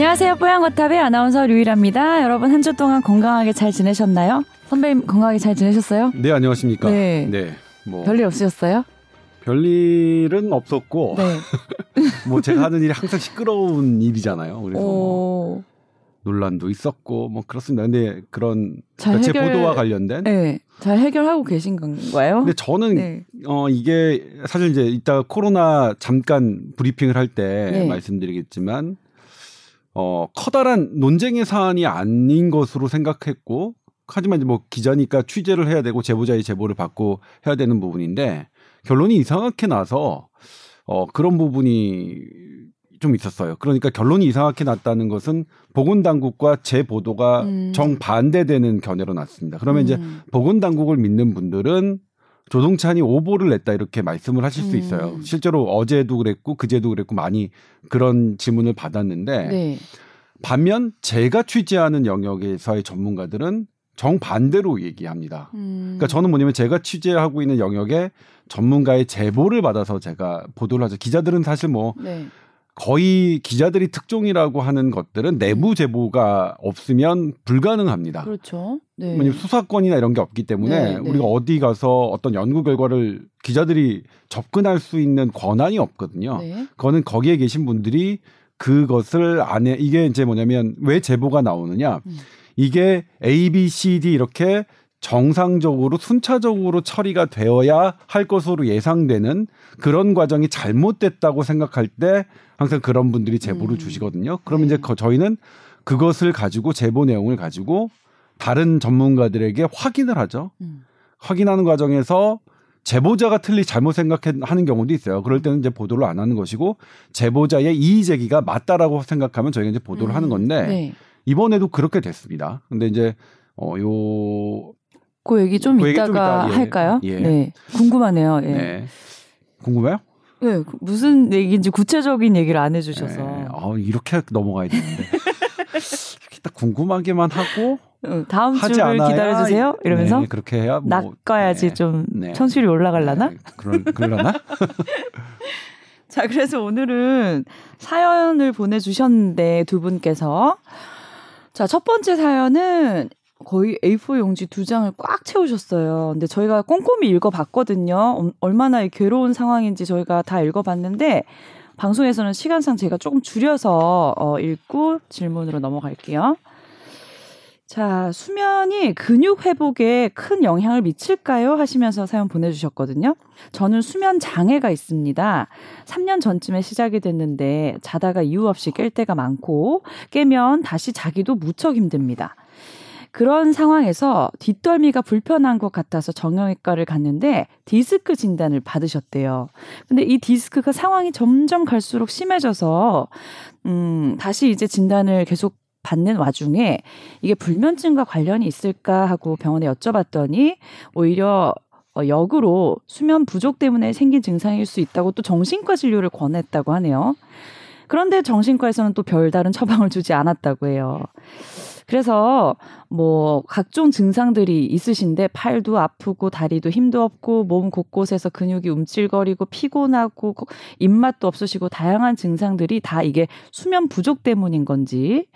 안녕하세요. 뽀양거탑의 아나운서 류일합니다. 여러분 한 주 동안 건강하게 잘 지내셨나요? 선배님 건강하게 잘 지내셨어요? 네 안녕하십니까. 네. 네. 뭐 별일 없으셨어요? 별일은 없었고 네. 뭐 제가 하는 일이 항상 시끄러운 일이잖아요. 그래서 뭐 오. 논란도 있었고 뭐 그렇습니다. 근데 그런 잘제 해결- 보도와 관련된 네. 잘 해결하고 계신 건가요? 근데 저는 네. 어 이게 사실 이제 이따 코로나 잠깐 브리핑을 할때 네. 말씀드리겠지만 어 커다란 논쟁의 사안이 아닌 것으로 생각했고 하지만 이제 뭐 기자니까 취재를 해야 되고 제보자의 제보를 받고 해야 되는 부분인데 결론이 이상하게 나서 어 그런 부분이 좀 있었어요. 그러니까 결론이 이상하게 났다는 것은 보건당국과 제 보도가 음. 정반대되는 견해로 났습니다. 그러면 이제 음. 보건당국을 믿는 분들은 조동찬이 오보를 냈다 이렇게 말씀을 하실 수 있어요. 음. 실제로 어제도 그랬고 그제도 그랬고 많이 그런 질문을 받았는데 네. 반면 제가 취재하는 영역에서의 전문가들은 정반대로 얘기합니다. 음. 그러니까 저는 뭐냐면 제가 취재하고 있는 영역에 전문가의 제보를 받아서 제가 보도를 하죠. 기자들은 사실 뭐 네. 거의 기자들이 특종이라고 하는 것들은 내부 제보가 없으면 불가능합니다. 그렇죠. 네. 왜냐면 수사권이나 이런 게 없기 때문에 네, 네. 우리가 어디 가서 어떤 연구 결과를 기자들이 접근할 수 있는 권한이 없거든요. 네. 그거는 거기에 계신 분들이 그것을 안에 이게 이제 뭐냐면 왜 제보가 나오느냐? 음. 이게 A, B, C, D 이렇게 정상적으로 순차적으로 처리가 되어야 할 것으로 예상되는 그런 과정이 잘못됐다고 생각할 때 항상 그런 분들이 제보를 음. 주시거든요. 그러면 네. 이제 거- 저희는 그것을 가지고 제보 내용을 가지고 다른 전문가들에게 확인을 하죠. 음. 확인하는 과정에서 제보자가 틀리 잘못 생각하는 경우도 있어요. 그럴 때는 이제 보도를 안 하는 것이고 제보자의 이의 제기가 맞다라고 생각하면 저희가 이제 보도를 음. 하는 건데 네. 이번에도 그렇게 됐습니다. 근데 이제 어 요 그 얘기 좀 그 얘기 좀 이따가 이따, 예. 할까요? 예. 네. 궁금하네요. 예. 네. 네. 궁금해요? 그 무슨 얘기인지 구체적인 얘기를 안 해주셔서. 네. 아, 이렇게 넘어가야 되는데. 이렇게 딱 궁금하게만 하고 응, 다음 주를 기다려주세요. 이러면서 네, 그렇게 해야 뭐 낚아야지 네. 좀 네. 청취율이 올라갈라나? 네, 그럴 그러나? 자, 그래서 오늘은 사연을 보내주셨는데 두 분께서 자, 첫 번째 사연은 거의 A4 용지 두 장을 꽉 채우셨어요. 근데 저희가 꼼꼼히 읽어봤거든요. 엄- 얼마나 이 괴로운 상황인지 저희가 다 읽어봤는데 방송에서는 시간상 제가 조금 줄여서 어, 읽고 질문으로 넘어갈게요. 자, 수면이 근육 회복에 큰 영향을 미칠까요? 하시면서 사연 보내주셨거든요. 저는 수면 장애가 있습니다. 3년 전쯤에 시작이 됐는데 자다가 이유 없이 깰 때가 많고 깨면 다시 자기도 무척 힘듭니다. 그런 상황에서 뒷덜미가 불편한 것 같아서 정형외과를 갔는데 디스크 진단을 받으셨대요. 근데 이 디스크가 상황이 점점 갈수록 심해져서 음, 다시 이제 진단을 계속 받는 와중에 이게 불면증과 관련이 있을까 하고 병원에 여쭤봤더니 오히려 어, 역으로 수면 부족 때문에 생긴 증상일 수 있다고 또 정신과 진료를 권했다고 하네요. 그런데 정신과에서는 또 별다른 처방을 주지 않았다고 해요. 그래서 뭐 각종 증상들이 있으신데 팔도 아프고 다리도 힘도 없고 몸 곳곳에서 근육이 움찔거리고 피곤하고 거- 입맛도 없으시고 다양한 증상들이 다 이게 수면 부족 때문인 건지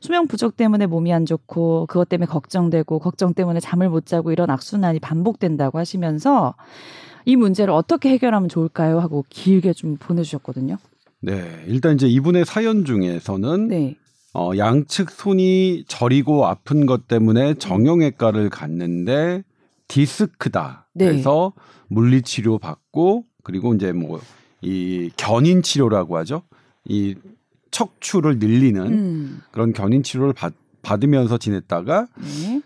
수면 부족 때문에 몸이 안 좋고 그것 때문에 걱정되고 걱정 때문에 잠을 못 자고 이런 악순환이 반복된다고 하시면서 이 문제를 어떻게 해결하면 좋을까요? 하고 길게 좀 보내주셨거든요. 네. 일단 이제 이분의 사연 중에서는 네. 어, 양측 손이 저리고 아픈 것 때문에 정형외과를 갔는데 디스크다. 네. 그래서 물리치료 받고 그리고 이제 뭐 이 견인 치료라고 하죠. 이 척추를 늘리는 음. 그런 견인 치료를 받, 받으면서 지냈다가 네.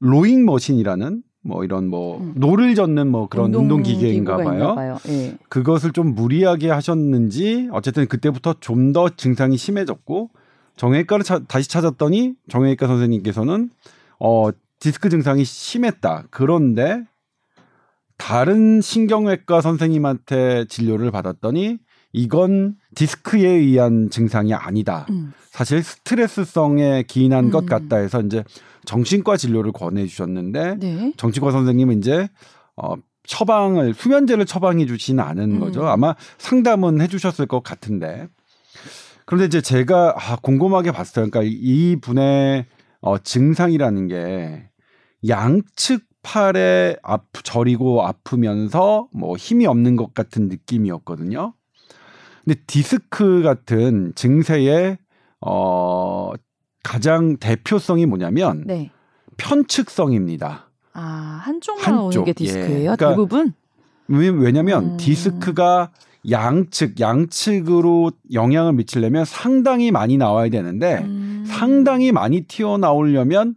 rowing machine이라는 뭐 이런 뭐 음. 노를 젓는 뭐 그런 운동 기계인가 봐요. 예. 그것을 좀 무리하게 하셨는지 어쨌든 그때부터 좀 더 증상이 심해졌고 정형외과를 차- 다시 찾았더니 정형외과 선생님께서는 어 디스크 증상이 심했다. 그런데 다른 신경외과 선생님한테 진료를 받았더니 이건 디스크에 의한 증상이 아니다. 음. 사실 스트레스성에 기인한 음. 것 같다 해서 이제 정신과 진료를 권해 주셨는데 네. 정치과 선생님은 이제 어 처방을 수면제를 처방해 주지는 않은 음. 거죠. 아마 상담은 해 주셨을 것 같은데 그런데 이제 제가 아, 궁금하게 봤어요. 그러니까 이 분의 어, 증상이라는 게 양측 팔에 아 저리고 아프면서 뭐 힘이 없는 것 같은 느낌이었거든요. 근데 디스크 같은 증세의 어 가장 대표성이 뭐냐면 네. 편측성입니다. 아, 한쪽만 한쪽, 오는 게 예. 디스크예요? 그러니까 대부분? 왜- 왜냐면 음. 디스크가 양측 양측으로 영향을 미치려면 상당히 많이 나와야 되는데 음. 상당히 많이 튀어나오려면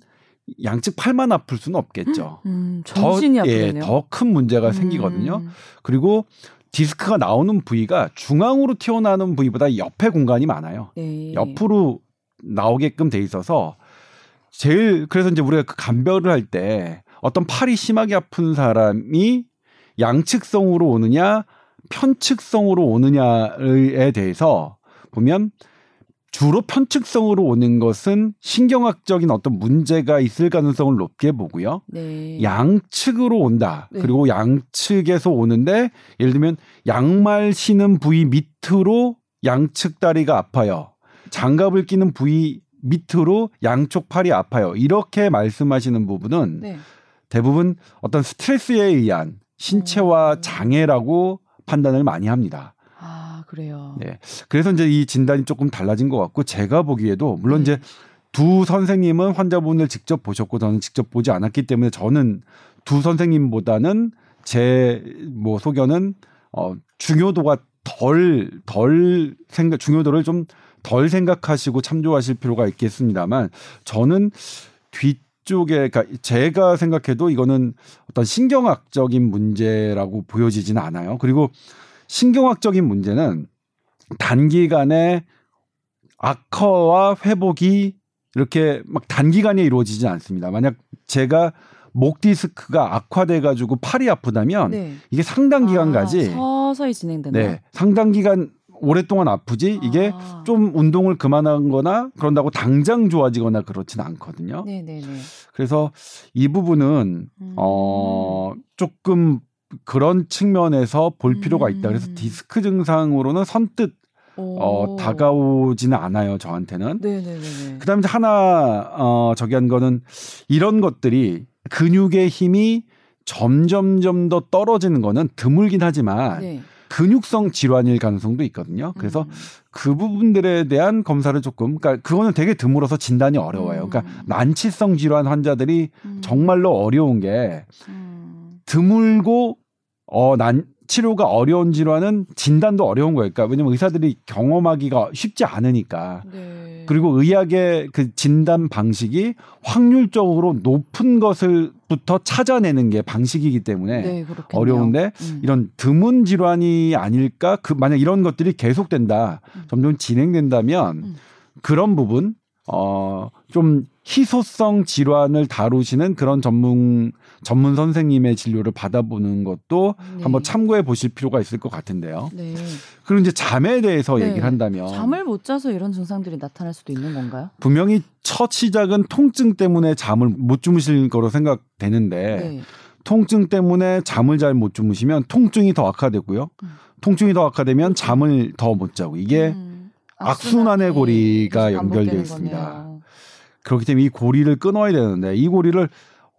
양측 팔만 아플 수는 없겠죠. 음, 전신이 더, 예. 더 큰 문제가 생기거든요. 음. 그리고 디스크가 나오는 부위가 중앙으로 튀어나오는 부위보다 옆에 공간이 많아요. 네. 옆으로 나오게끔 돼 있어서 제일 그래서 이제 우리가 그 감별을 할 때 어떤 팔이 심하게 아픈 사람이 양측성으로 오느냐 편측성으로 오느냐에 대해서 보면 주로 편측성으로 오는 것은 신경학적인 어떤 문제가 있을 가능성을 높게 보고요. 네. 양측으로 온다. 네. 그리고 양측에서 오는데 예를 들면 양말 신은 부위 밑으로 양측 다리가 아파요. 장갑을 끼는 부위 밑으로 양쪽 팔이 아파요. 이렇게 말씀하시는 부분은 네. 대부분 어떤 스트레스에 의한 신체와 음. 장애라고 판단을 많이 합니다. 아, 그래요. 네. 그래서 이제 이 진단이 조금 달라진 것 같고 제가 보기에도 물론 네. 이제 두 선생님은 환자분을 직접 보셨고 저는 직접 보지 않았기 때문에 저는 두 선생님보다는 제 뭐 소견은 어 중요도가 덜덜 생각 중요도를 좀 덜 생각하시고 참조하실 필요가 있겠습니다만 저는 뒤 쪽에 그러니까 제가 생각해도 이거는 어떤 신경학적인 문제라고 보여지지는 않아요. 그리고 신경학적인 문제는 단기간에 악화와 회복이 이렇게 막 단기간에 이루어지지 않습니다. 만약 제가 목 디스크가 악화돼 가지고 팔이 아프다면 네. 이게 상당 기간 아, 가지 서서히 진행된다. 네, 상당 기간 오랫동안 아프지 이게 아. 좀 운동을 그만한 거나 그런다고 당장 좋아지거나 그렇지는 않거든요. 네, 네, 네. 그래서 이 부분은 음. 어 조금 그런 측면에서 볼 필요가 있다. 그래서 음. 디스크 증상으로는 선뜻 어, 오. 다가오지는 않아요. 저한테는. 네, 네, 네, 네. 그다음에 이제 하나 어 저기 한 거는 이런 것들이 근육의 힘이 점점점 더 떨어지는 거는 드물긴 하지만 네. 근육성 질환일 가능성도 있거든요. 그래서 음. 그 부분들에 대한 검사를 조금 그러니까 그거는 되게 드물어서 진단이 어려워요. 음. 그러니까 난치성 질환 환자들이 음. 정말로 어려운 게 음. 드물고 어 난 치료가 어려운 질환은 진단도 어려운 거예요. 그러니까 왜냐면 의사들이 경험하기가 쉽지 않으니까. 네. 그리고 의학의 그 진단 방식이 확률적으로 높은 것을 부터 찾아내는 게 방식이기 때문에 네. 어려운데 음. 이런 드문 질환이 아닐까? 그 만약 이런 것들이 계속된다, 음. 점점 진행된다면 음. 그런 부분 어좀 희소성 질환을 다루시는 그런 전문 전문 선생님의 진료를 받아보는 것도 네. 한번 참고해 보실 필요가 있을 것 같은데요. 네. 그리고 이제 잠에 대해서 네. 얘기를 한다면 잠을 못 자서 이런 증상들이 나타날 수도 있는 건가요? 분명히 첫 시작은 통증 때문에 잠을 못 주무실 거로 생각되는데 네. 통증 때문에 잠을 잘 못 주무시면 통증이 더 악화되고요. 음. 통증이 더 악화되면 잠을 더 못 자고 이게 음. 악순환의 고리가 연결되어 있습니다. 거네요. 그렇기 때문에 이 고리를 끊어야 되는데 이 고리를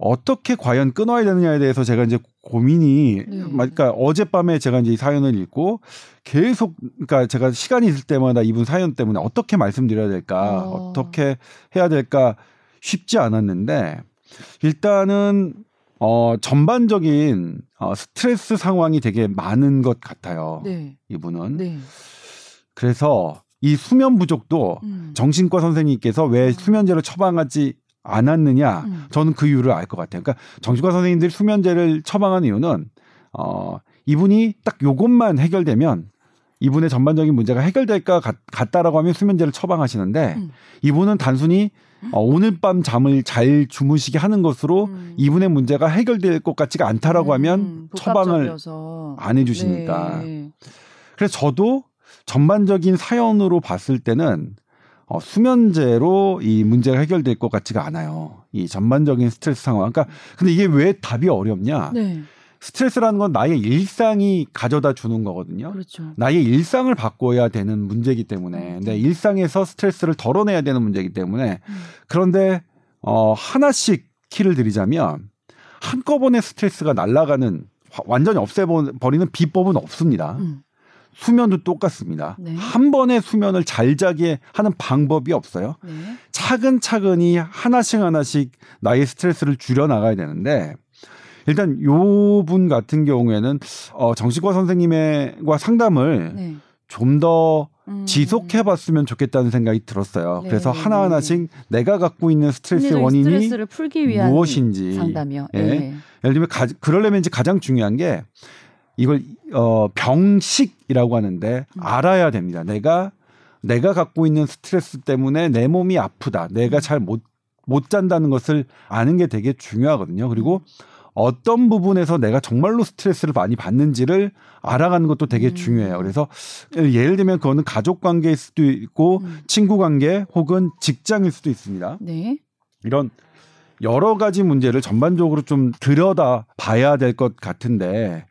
어떻게 과연 끊어야 되느냐에 대해서 제가 이제 고민이 네. 그러니까 어젯밤에 제가 이제 이 사연을 읽고 계속 그러니까 제가 시간이 있을 때마다 이분 사연 때문에 어떻게 말씀드려야 될까 어. 어떻게 해야 될까 쉽지 않았는데 일단은 어 전반적인 어 스트레스 상황이 되게 많은 것 같아요. 네. 이분은 네. 그래서 이 수면 부족도 음. 정신과 선생님께서 왜 음. 수면제를 처방하지 않았느냐 음. 저는 그 이유를 알 것 같아요. 그러니까 정신과 선생님들이 수면제를 처방하는 이유는 어 이분이 딱 요것만 해결되면 이분의 전반적인 문제가 해결될까 같, 같다라고 하면 수면제를 처방하시는데 음. 이분은 단순히 어, 오늘 밤 잠을 잘 주무시게 하는 것으로 음. 이분의 문제가 해결될 것 같지가 않다라고 하면 음, 처방을 복합적이어서. 안 해주시니까 네. 그래서 저도 전반적인 사연으로 봤을 때는 어, 수면제로 이 문제가 해결될 것 같지가 않아요. 이 전반적인 스트레스 상황. 그러니까 근데 이게 왜 답이 어렵냐? 네. 스트레스라는 건 나의 일상이 가져다 주는 거거든요. 그렇죠. 나의 일상을 바꿔야 되는 문제이기 때문에 음. 내 일상에서 스트레스를 덜어내야 되는 문제이기 때문에 음. 그런데 어 하나씩 키를 드리자면 한꺼번에 스트레스가 날아가는 화- 완전히 없애버리는 비법은 없습니다. 음. 수면도 똑같습니다. 네. 한 번에 수면을 잘 자게 하는 방법이 없어요. 네. 차근차근히 하나씩 하나씩 나의 스트레스를 줄여 나가야 되는데 일단 요 분 같은 경우에는 어 정신과 선생님과 상담을 네. 좀더 음. 지속해 봤으면 좋겠다는 생각이 들었어요. 네, 그래서 네. 하나하나씩 내가 갖고 있는 스트레스의 원인이 무엇인지 상담이요. 예. 예. 예를 들면 가, 그러려면 이제 가장 중요한 게 이걸 어 병식 이라고 하는데 음. 알아야 됩니다. 내가 내가 갖고 있는 스트레스 때문에 내 몸이 아프다. 내가 음. 잘못못 잔다는 것을 아는 게 되게 중요하거든요. 그리고 음. 어떤 부분에서 내가 정말로 스트레스를 많이 받는지를 알아가는 것도 되게 음. 중요해요. 그래서 예를 들면 그거는 가족 관계일 수도 있고 음. 친구 관계 혹은 직장일 수도 있습니다. 네. 이런 여러 가지 문제를 전반적으로 좀 들여다 봐야 될 것 같은데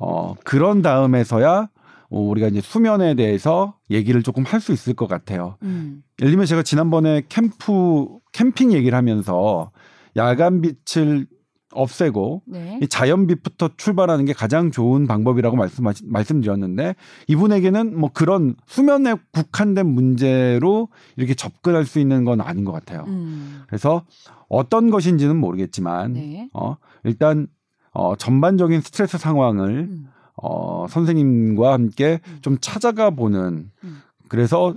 어 그런 다음에서야 어, 우리가 이제 수면에 대해서 얘기를 조금 할 수 있을 것 같아요. 음. 예를 들면 제가 지난번에 캠프 캠핑 얘기를 하면서 야간 빛을 없애고 네. 이 자연빛부터 출발하는 게 가장 좋은 방법이라고 말씀 말씀드렸는데 이분에게는 뭐 그런 수면에 국한된 문제로 이렇게 접근할 수 있는 건 아닌 것 같아요. 음. 그래서 어떤 것인지는 모르겠지만 네. 어 일단 어 전반적인 스트레스 상황을 음. 어 선생님과 함께 음. 좀 찾아가 보는 음. 그래서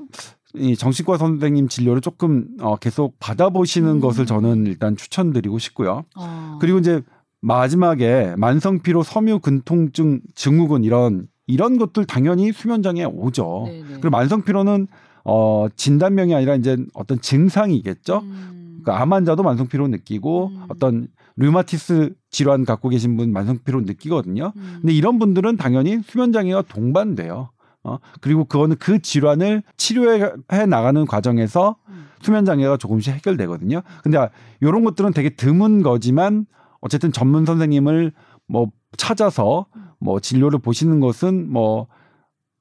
이 정신과 선생님 진료를 조금 어 계속 받아보시는 음. 것을 저는 일단 추천드리고 싶고요. 어. 그리고 이제 마지막에 만성 피로, 섬유 근통증, 증후군 이런 이런 것들 당연히 수면 장애 오죠. 네네. 그리고 만성 피로는 어 진단명이 아니라 이제 어떤 증상이겠죠. 음. 그러니까 암 환자도 만성 피로 느끼고 음. 어떤 류마티스 질환 갖고 계신 분 만성 피로 느끼거든요. 음. 근데 이런 분들은 당연히 수면 장애가 동반돼요. 어 그리고 그거는 그 질환을 치료해 나가는 과정에서 음. 수면 장애가 조금씩 해결되거든요. 근데 이런 것들은 되게 드문 거지만 어쨌든 전문 선생님을 뭐 찾아서 뭐 진료를 보시는 것은 뭐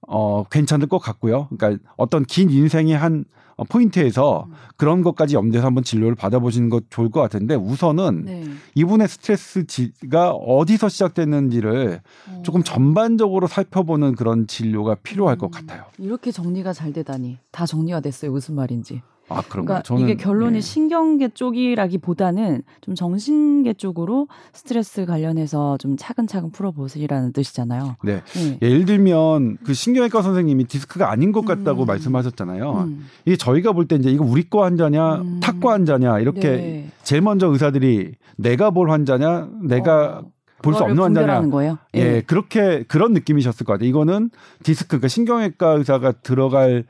어, 괜찮을 것 같고요. 그러니까 어떤 긴 인생의 한 어, 포인트에서 음. 그런 것까지 염두에서 한번 진료를 받아보시는 것 좋을 것 같은데 우선은 네. 이분의 스트레스가 어디서 시작됐는지를 어. 조금 전반적으로 살펴보는 그런 진료가 필요할 것 음. 같아요. 이렇게 정리가 잘 되다니 다 정리가 됐어요. 무슨 말인지. 아? 그러니까 이게 결론이 네. 신경계 쪽이라기보다는 좀 정신계 쪽으로 스트레스 관련해서 좀 차근차근 풀어보시라는 뜻이잖아요. 네. 네. 예를 들면 그 신경외과 선생님이 디스크가 아닌 것 같다고 음. 말씀하셨잖아요. 음. 이게 저희가 볼 때 이제 이거 우리 거 환자냐, 음. 탁과 환자냐 이렇게 네. 제일 먼저 의사들이 내가 볼 환자냐, 내가 어, 볼수 그거를 없는 환자냐. 분별하는 거예요. 예, 그렇게 그런 느낌이셨을 것 같아요. 이거는 디스크, 그러니까 신경외과 의사가 들어갈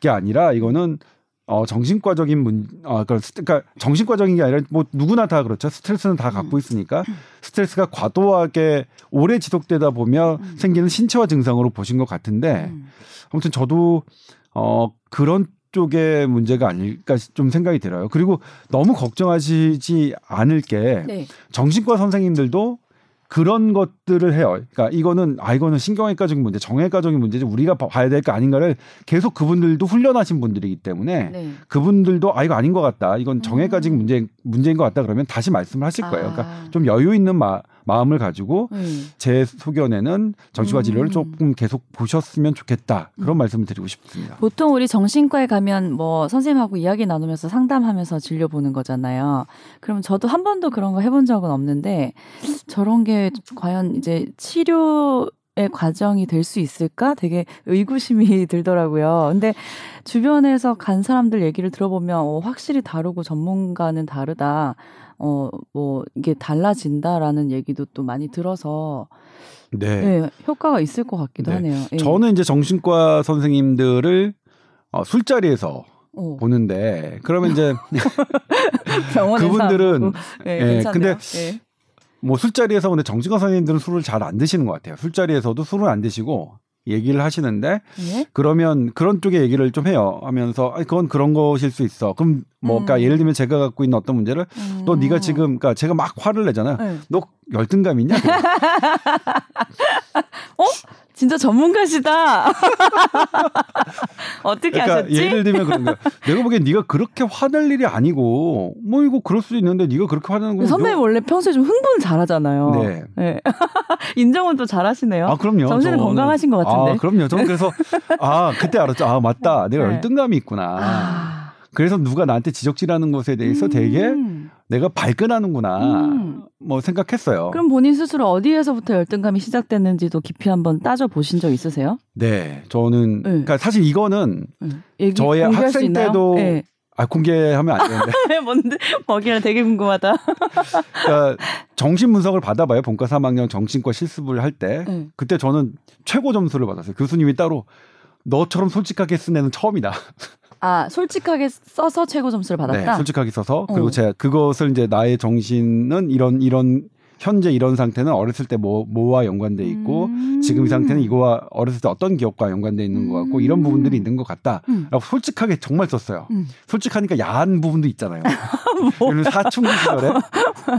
게 아니라 이거는 어 정신과적인 문, 어 그러니까 스- 그러니까 정신과적인 게 아니라 뭐 누구나 다 그렇죠. 스트레스는 다 갖고 있으니까 스트레스가 과도하게 오래 지속되다 보면 음. 생기는 신체화 증상으로 보신 것 같은데 음. 아무튼 저도 어 그런 쪽의 문제가 아닐까 좀 생각이 들어요. 그리고 너무 걱정하시지 않을 게 네. 정신과 선생님들도 그런 것들을 해요. 그러니까 이거는 아 이거는 신경외과적인 문제, 정외과적인 문제지 우리가 봐- 봐야 될 거 아닌가를 계속 그분들도 훈련하신 분들이기 때문에 네. 그분들도 아 이거 아닌 것 같다. 이건 정외과적인 음. 문제 문제인 것 같다. 그러면 다시 말씀을 하실 거예요. 그러니까 아. 좀 여유 있는 마, 마음을 가지고 네. 제 소견에는 정신과 진료를 음. 조금 계속 보셨으면 좋겠다. 그런 말씀을 드리고 싶습니다. 보통 우리 정신과에 가면 뭐 선생님하고 이야기 나누면서 상담하면서 진료 보는 거잖아요. 그럼 저도 한 번도 그런 거 해본 적은 없는데 저런 게 과연 이제 치료의 과정이 될 수 있을까? 되게 의구심이 들더라고요. 근데 주변에서 간 사람들 얘기를 들어보면 어, 확실히 다르고 전문가는 다르다. 어, 뭐, 이게 달라진다라는 얘기도 또 많이 들어서, 네. 네, 효과가 있을 것 같기도 네. 하네요. 예. 저는 이제 정신과 선생님들을 어, 술자리에서 어, 보는데 그러면 이제 그분들은. 네, 예, 괜찮네요. 근데 예. 뭐 술자리에서 근데 정신과 선생님들은 술을 잘 안 드시는 것 같아요. 술자리에서도 술을 안 드시고 얘기를 하시는데 예? 그러면 그런 쪽의 얘기를 좀 해요. 하면서 아 그건 그런 것일 수 있어. 그럼 뭐 그러니까 음. 예를 들면 제가 갖고 있는 어떤 문제를 너 음. 네가 지금 그러니까 제가 막 화를 내잖아요. 네. 너 열등감 있냐? 그래. 어? 진짜 전문가시다. 어떻게 그러니까 하셨지? 예를 들면 그런 거야. 내가 보기엔 네가 그렇게 화낼 일이 아니고 뭐 이거 그럴 수도 있는데 네가 그렇게 화내는 거 선배님 원래 평소에 좀 흥분 잘하잖아요. 네. 네. 인정은 또 잘하시네요. 아 그럼요. 정신은 저는- 건강하신 것 같은데. 아 그럼요. 저는 그래서 아 그때 알았죠. 아 맞다. 내가 네. 열등감이 있구나. 아. 그래서 누가 나한테 지적질하는 것에 대해서 되게 음. 내가 발끈하는구나. 음. 뭐 생각했어요. 그럼 본인 스스로 어디에서부터 열등감이 시작됐는지도 깊이 한번 따져 보신 적 있으세요? 네, 저는 네. 그러니까 사실 이거는 응. 얘기 저의 학생? 때도 네. 아 공개하면 안 되는데 뭔데? 먹이라 되게 궁금하다. 그러니까 정신 분석을 받아봐요. 본과 3학년 정신과 실습을 할때 네. 그때 저는 최고 점수를 받았어요. 교수님이 따로 너처럼 솔직하게 쓴 애는 처음이다. 아 솔직하게 써서 최고 점수를 받았다. 네, 솔직하게 써서 그리고 어. 제가 그것을 이제 나의 정신은 이런 이런 현재 이런 상태는 어렸을 때 뭐 뭐와 연관돼 있고 음. 지금 이 상태는 이거와 어렸을 때 어떤 기억과 연관돼 있는 것 같고 이런 음. 부분들이 있는 것 같다라고 음. 솔직하게 정말 썼어요. 음. 솔직하니까 야한 부분도 있잖아요. 사춘기 시절에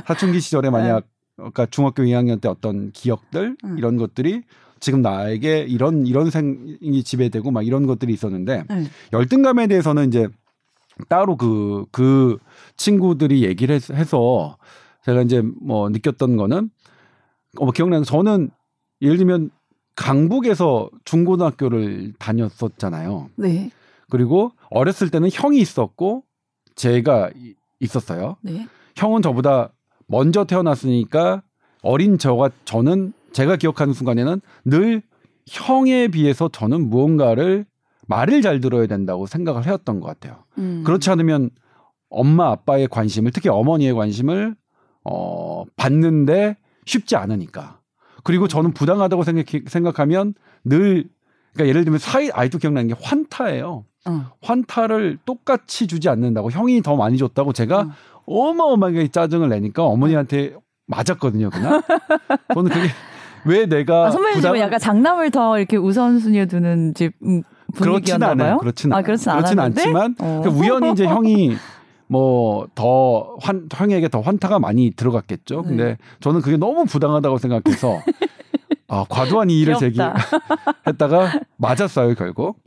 사춘기 시절에 만약 그러니까 중학교 2학년 때 어떤 기억들 음. 이런 것들이 지금 나에게 이런 이런 생이 지배되고 막 이런 것들이 있었는데 네. 열등감에 대해서는 이제 따로 그, 그 친구들이 얘기를 해서- 제가 이제 뭐 느꼈던 거는 어, 뭐 기억나는 거 저는 예를 들면 강북에서 중고등학교를 다녔었잖아요. 네. 그리고 어렸을 때는 형이 있었고 제가 이- 있었어요. 네. 형은 저보다 먼저 태어났으니까 어린 저가 저는 제가 기억하는 순간에는 늘 형에 비해서 저는 무언가를 말을 잘 들어야 된다고 생각을 해왔던 것 같아요. 음. 그렇지 않으면 엄마 아빠의 관심을 특히 어머니의 관심을 어 받는데 쉽지 않으니까. 그리고 저는 부당하다고 생각 생각하면 늘 그러니까 예를 들면 사이 아이도 기억나는 게 환타예요. 어. 환타를 똑같이 주지 않는다고 형이 더 많이 줬다고 제가 어. 어마어마하게 짜증을 내니까 어머니한테 맞았거든요 그날. 저는 그게 왜 내가 아, 선배님 집은 약간 장남을 더 이렇게 우선순위에 두는 집 음, 그렇진 않아요. 그렇진, 아, 그렇진 그렇진? 않지만 어. 그 우연히 이제 형이 뭐더환 형에게 더 환타가 많이 들어갔겠죠. 네. 근데 저는 그게 너무 부당하다고 생각해서 아 과도한 이의를. 제기했다가 맞았어요 결국.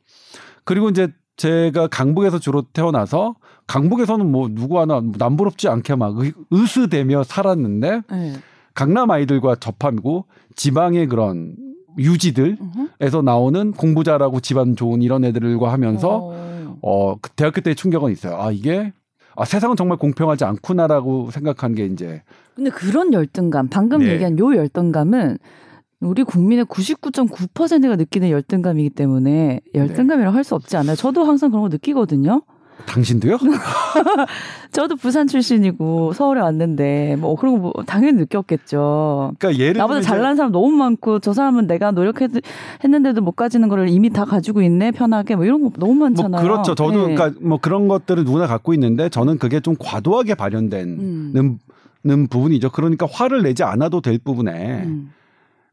그리고 이제 제가 강북에서 주로 태어나서 강북에서는 뭐 누구 하나 남부럽지 않게 막 의- 으스대며 살았는데 네. 강남 아이들과 접하고 지방의 그런 유지들에서. 나오는 공부 잘하고 집안 좋은 이런 애들과 하면서 어. 어, 그 대학교 때 충격은 있어요. 아, 이게 아, 세상은 정말 공평하지 않구나라고 생각한 게 이제 근데 그런 열등감, 방금 네. 얘기한 요 열등감은 우리 국민의 99.9%가 느끼는 열등감이기 때문에 열등감이라고 할수 없지 않아요. 저도 항상 그런 거 느끼거든요. 당신도요? 저도 부산 출신이고 서울에 왔는데 뭐 그런 거 뭐 당연히 느꼈겠죠. 그러니까 예를 나보다 잘난 사람 너무 많고 저 사람은 내가 노력했는데도 못 가지는 거를 이미 다 가지고 있네 편하게 뭐 이런 거 너무 뭐 많잖아요. 그렇죠. 저도 네. 그러니까 뭐 그런 것들을 누구나 갖고 있는데 저는 그게 좀 과도하게 발현된 음. 는, 는 부분이죠. 그러니까 화를 내지 않아도 될 부분에 음.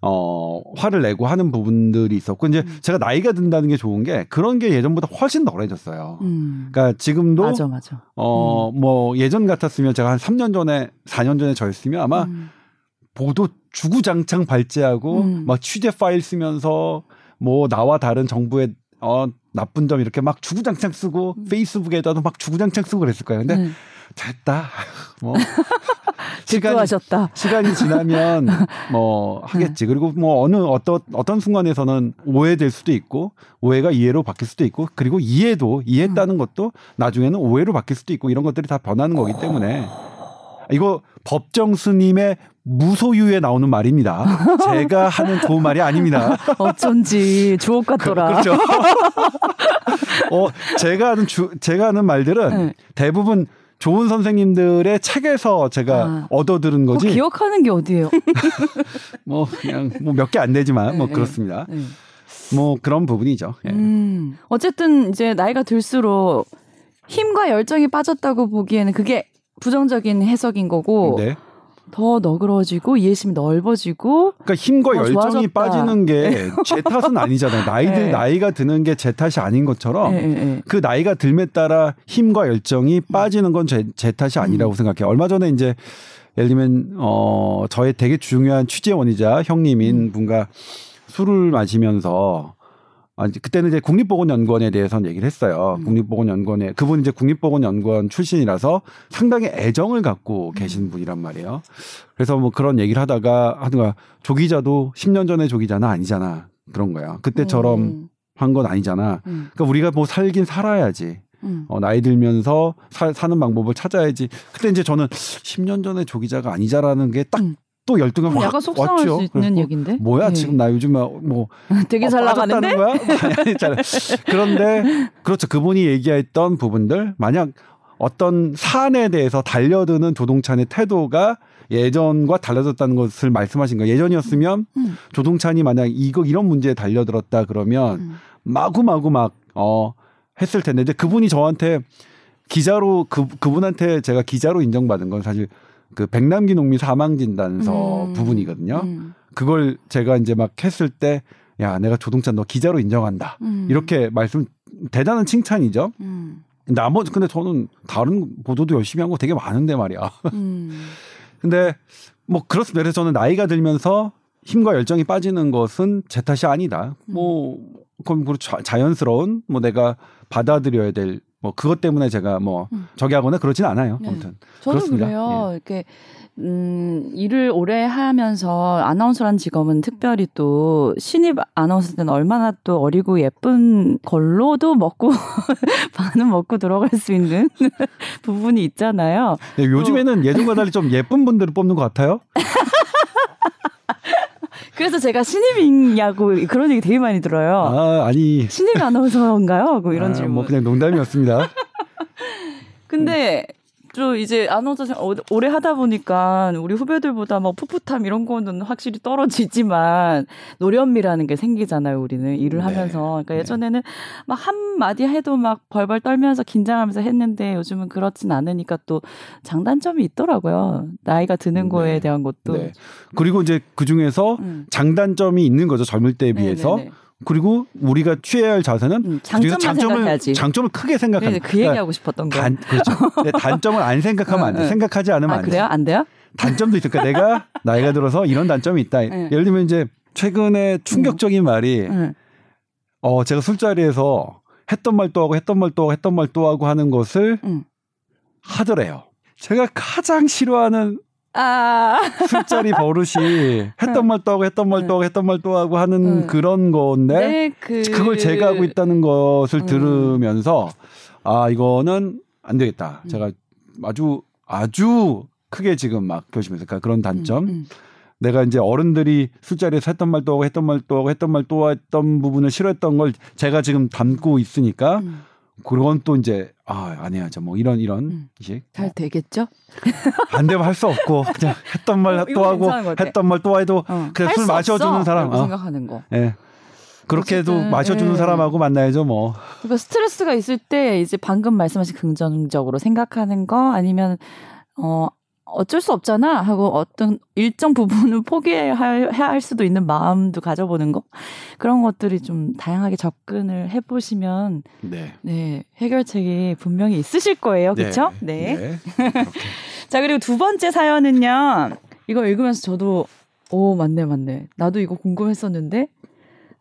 어, 화를 내고 하는 부분들이 있었고 이제 음. 제가 나이가 든다는 게 좋은 게 그런 게 예전보다 훨씬 덜해졌어요. 음. 그러니까 지금도 맞아 맞아. 어, 뭐 예전 같았으면 제가 한 3년 전에 4년 전에 저였으면 아마 음. 보도 주구장창 발제하고 음. 막 취재 파일 쓰면서 뭐 나와 다른 정부의 어 나쁜 점 이렇게 막 주구장창 쓰고 음. 페이스북에다도 막 주구장창 쓰고 그랬을 거예요. 근데 네. 됐다. 뭐 시간이 질투하셨다. 시간이 지나면 뭐 하겠지. 네. 그리고 뭐 어느 어떤 어떤 순간에서는 오해될 수도 있고 오해가 이해로 바뀔 수도 있고 그리고 이해도 이해했다는 음. 것도 나중에는 오해로 바뀔 수도 있고 이런 것들이 다 변하는 거기 때문에 이거 법정 스님의 무소유에 나오는 말입니다. 제가 하는 좋은 말이 아닙니다. 어쩐지 주옥 같더라. 그 렇죠. 어, 제가 하는 주, 제가 하는 말들은 네. 대부분 좋은 선생님들의 책에서 제가 아. 얻어 들은 뭐 거지. 기억하는 게 어디예요? 뭐 그냥 뭐 몇 개 안 되지만 뭐 네, 그렇습니다. 네. 뭐 그런 부분이죠. 예. 음. 어쨌든 이제 나이가 들수록 힘과 열정이 빠졌다고 보기에는 그게 부정적인 해석인 거고 네. 더 너그러지고 이해심이 넓어지고 그러니까 힘과 어, 열정이 좋아졌다. 빠지는 게 제 탓은 아니잖아요. 나이들 네. 나이가 드는 게 제 탓이 아닌 것처럼 예, 예, 예. 그 나이가 들에 따라 힘과 열정이 빠지는 건제 제 탓이 아니라고 생각해요. 얼마 전에 이제 예를 들면 어 저의 되게 중요한 취재원이자 형님인 음. 분과 술을 마시면서 아, 이제 그때는 이제 국립보건연구원에 대해서는 얘기를 했어요. 음. 국립보건연구원에 그분 이제 국립보건연구원 출신이라서 상당히 애정을 갖고 음. 계신 분이란 말이에요. 그래서 뭐 그런 얘기를 하다가 하든가 조 기자도 10년 전에 조 기자는 아니잖아 그런 거야. 그때처럼 음, 한건 아니잖아. 음, 그러니까 우리가 뭐 살긴 살아야지. 음. 어, 나이 들면서 사, 사는 방법을 찾아야지. 그때 이제 저는 10년 전에 조 기자가 아니자라는 게딱 음. 또 열등감 확 약간 속상할 왔죠. 수 있는 얘기인데. 뭐야 네. 지금 나 요즘 뭐 되게 어, 잘 나가는데. 빠졌다는 거야? 아니, 아니, 잘. 그런데 그렇죠. 그분이 얘기했던 부분들 만약 어떤 사안에 대해서 달려드는 조동찬의 태도가 예전과 달라졌다는 것을 말씀하신 거예요. 예전이었으면 음. 조동찬이 만약 이거 이런 문제에 달려들었다 그러면 음. 마구마구 막 어 했을 텐데 근데 그분이 저한테 기자로 그 그분한테 제가 기자로 인정받은 건 사실 그 백남기 농민 사망 진단서 음. 부분이거든요. 음. 그걸 제가 이제 막 했을 때 야 내가 조동찬 너 기자로 인정한다 음. 이렇게 말씀 대단한 칭찬이죠. 음. 나머지 근데 저는 다른 보도도 열심히 한 거 되게 많은데 말이야. 음. 근데 뭐 그렇습니다. 그래서 저는 나이가 들면서 힘과 열정이 빠지는 것은 제 탓이 아니다. 뭐 그건 뭐 자- 자연스러운 뭐 내가 받아들여야 될 뭐 그것 때문에 제가 뭐 음. 저기 하거나 그러진 않아요. 네. 아무튼 저도 그렇습니다. 예. 그래요. 이렇게 음, 일을 오래 하면서 아나운서란 직업은 특별히 또 신입 아나운서 때는 얼마나 또 어리고 예쁜 걸로도 먹고 반은 먹고 들어갈 수 있는 부분이 있잖아요. 예, 요즘에는 예전과 달리 좀 예쁜 분들을 뽑는 것 같아요. 그래서 제가 신입이냐고 그런 얘기 되게 많이 들어요. 아 아니 신입 아나운서인가요? 하고 이런 아, 질문. 뭐 그냥 농담이었습니다. 근데 또 이제 아나운서 오래 하다 보니까 우리 후배들보다 뭐 풋풋함 이런 거는 확실히 떨어지지만 노련미라는 게 생기잖아요. 우리는 일을 네. 하면서. 그러니까 네. 예전에는 막 한 마디 해도 막 벌벌 떨면서 긴장하면서 했는데 요즘은 그렇진 않으니까 또 장단점이 있더라고요. 나이가 드는 네. 거에 대한 것도. 네. 그리고 이제 그 중에서 음. 장단점이 있는 거죠 젊을 때에 비해서. 네네네. 그리고 우리가 취해야 할 자세는 음, 장점만 생각해야지. 장점을 크게 생각하는. 네, 그 얘기하고 싶었던 거. 단, 그렇죠. 단점을 안 생각하면 안 돼. 응, 응. 생각하지 않으면 아 안 돼. 그래요? 안 돼요? 단점도 있을까? 내가 나이가 들어서 이런 단점이 있다. 네. 예를 들면 이제 최근에 충격적인 말이 응. 어 제가 술자리에서 했던 말 또 하고 했던 말 또 하고 했던 말 또 하고 하는 것을 응. 하더래요. 제가 가장 싫어하는 아. 술자리 버릇이 했던 말 또 하고 했던 말 또 하고 했던 말 또 하고 하는 응. 그런 건데 네, 그 그걸 제가 하고 있다는 것을 음. 들으면서 아 이거는 안 되겠다. 음. 제가 아주 아주 크게 지금 막 교심해서 그러니까 그런 단점. 음, 음. 내가 이제 어른들이 술자리에서 했던 말 또 하고 했던 말 또 하고 했던 말 또 했던 부분을 싫어했던 걸 제가 지금 담고 있으니까 음. 그건 또 이제 아안 해야죠. 뭐 이런 이런 음. 식. 잘 되겠죠? 안 되면 할 수 없고 그냥 했던 말 어, 또 이거 하고 괜찮은 것 같아. 했던 말 또 해도 어. 그냥 할술 수 마셔주는 없어. 사람. 라고 어. 생각하는 거. 예. 그렇게 해도 어쨌든, 마셔주는 예. 사람하고 만나야죠 뭐. 그러니까 스트레스가 있을 때 이제 방금 말씀하신 긍정적으로 생각하는 거 아니면 어 어쩔 수 없잖아 하고 어떤 일정 부분을 포기해야 할, 수도 있는 마음도 가져보는 거 그런 것들이 좀 다양하게 접근을 해보시면 네. 네 해결책이 분명히 있으실 거예요 그렇죠? 네. 네. 자 그리고 두 번째 사연은요 이거 읽으면서 저도 오 맞네 맞네 나도 이거 궁금했었는데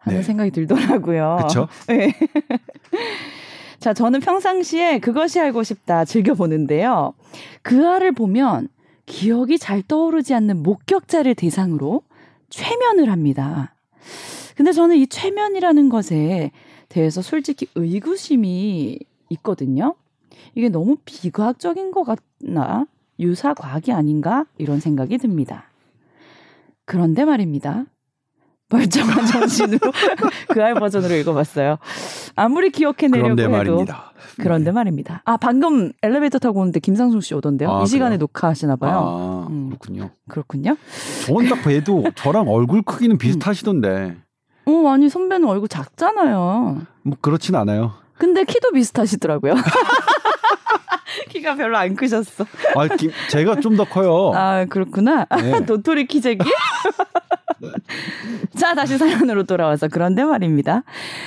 하는 네. 생각이 들더라고요. 그쵸? 네. 자 저는 평상시에 그것이 알고 싶다 즐겨 보는데요. 그 알을 보면 기억이 잘 떠오르지 않는 목격자를 대상으로 최면을 합니다. 근데 저는 이 최면이라는 것에 대해서 솔직히 의구심이 있거든요. 이게 너무 비과학적인 것 같나? 유사 과학이 아닌가? 이런 생각이 듭니다. 그런데 말입니다. 멀쩡한 정신으로 그알 버전으로 읽어봤어요. 아무리 기억해내려고 그런데 해도 말입니다. 그런데 말입니다. 아 방금 엘리베이터 타고 오는데 김상중 씨 오던데요. 아, 이 시간에 그래요? 녹화하시나 봐요. 아, 음. 그렇군요. 그렇군요. 저는 딱 봬도 저랑 얼굴 크기는 비슷하시던데 어 아니 선배는 얼굴 작잖아요. 뭐 그렇진 않아요. 근데 키도 비슷하시더라고요. 키가 별로 안 크셨어. 아, 김- 제가 좀 더 커요. 아 그렇구나. 네. 도토리 키재기? 자, 다시 사연으로 돌아와서 그런데 말입니다.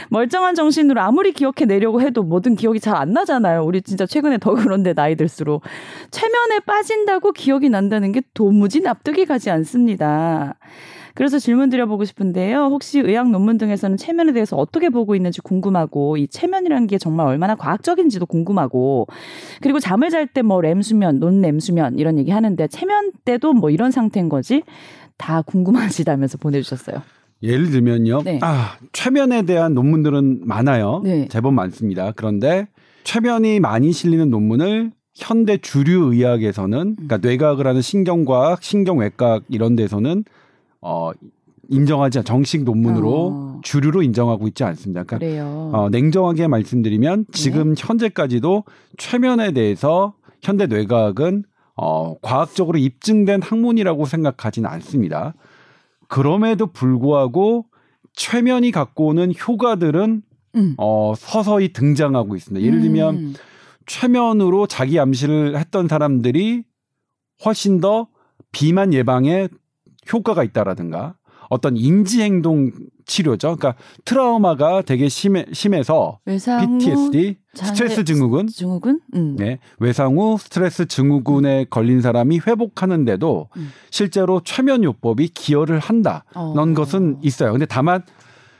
멀쩡한 정신으로 아무리 기억해 내려고 해도 뭐든 기억이 잘 안 나잖아요. 우리 진짜 최근에 더 그런데 나이 들수록. 최면에 빠진다고 기억이 난다는 게 도무지 납득이 가지 않습니다. 그래서 질문 드려보고 싶은데요. 혹시 의학 논문 등에서는 체면에 대해서 어떻게 보고 있는지 궁금하고 이 체면이라는 게 정말 얼마나 과학적인지도 궁금하고 그리고 잠을 잘 때 뭐 렘수면, 논렘수면 이런 얘기 하는데 체면 때도 뭐 이런 상태인 거지 다 궁금하시다면서 보내주셨어요. 예를 들면요. 네. 아, 최면에 대한 논문들은 많아요. 네. 제법 많습니다. 그런데 최면이 많이 실리는 논문을 현대 주류 의학에서는 그러니까 뇌과학을 하는 신경과학, 신경외과학 이런 데서는 어 인정하지 않- 정식 논문으로 어. 주류로 인정하고 있지 않습니다. 그러니까 그래요. 어, 냉정하게 말씀드리면 네. 지금 현재까지도 최면에 대해서 현대 뇌과학은 어, 과학적으로 입증된 학문이라고 생각하지는 않습니다. 그럼에도 불구하고 최면이 갖고 오는 효과들은 음. 어, 서서히 등장하고 있습니다. 예를 들면 음. 최면으로 자기 암시를 했던 사람들이 훨씬 더 비만 예방에 효과가 있다라든가 어떤 인지 행동 치료죠. 그러니까 트라우마가 되게 심해, 심해서 PTSD, 스트레스 증후군, 증후군? 음. 네, 외상 후 스트레스 증후군에 걸린 사람이 회복하는데도 음. 실제로 최면요법이 기여를 한다. 어. 는 것은 있어요. 근데 다만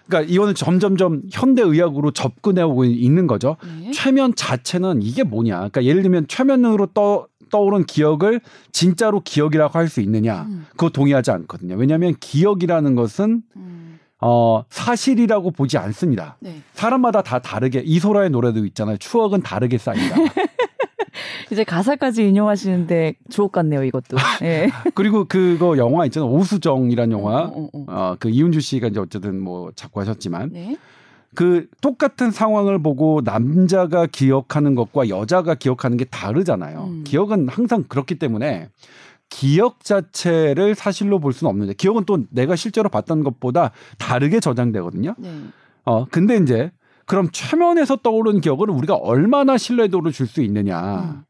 그러니까 이거는 점점점 현대 의학으로 접근해 오고 있는 거죠. 네. 최면 자체는 이게 뭐냐? 그러니까 예를 들면 최면으로 떠 떠오른 기억을 진짜로 기억이라고 할 수 있느냐? 음. 그거 동의하지 않거든요. 왜냐하면 기억이라는 것은 음. 어 사실이라고 보지 않습니다. 네. 사람마다 다 다르게 이소라의 노래도 있잖아요. 추억은 다르게 쌓인다. 이제 가사까지 인용하시는데 주옥 같네요, 이것도. 예. 그리고 그거 영화 있잖아요. 오수정이란 영화. 어, 어, 어. 어, 그 이윤주 씨가 이제 어쨌든 뭐 작곡하셨지만 네. 그 똑같은 상황을 보고 남자가 기억하는 것과 여자가 기억하는 게 다르잖아요. 음. 기억은 항상 그렇기 때문에 기억 자체를 사실로 볼 수는 없는데 기억은 또 내가 실제로 봤던 것보다 다르게 저장되거든요. 네. 어 근데 이제 그럼 최면에서 떠오르는 기억을 우리가 얼마나 신뢰도를 줄 수 있느냐? 음.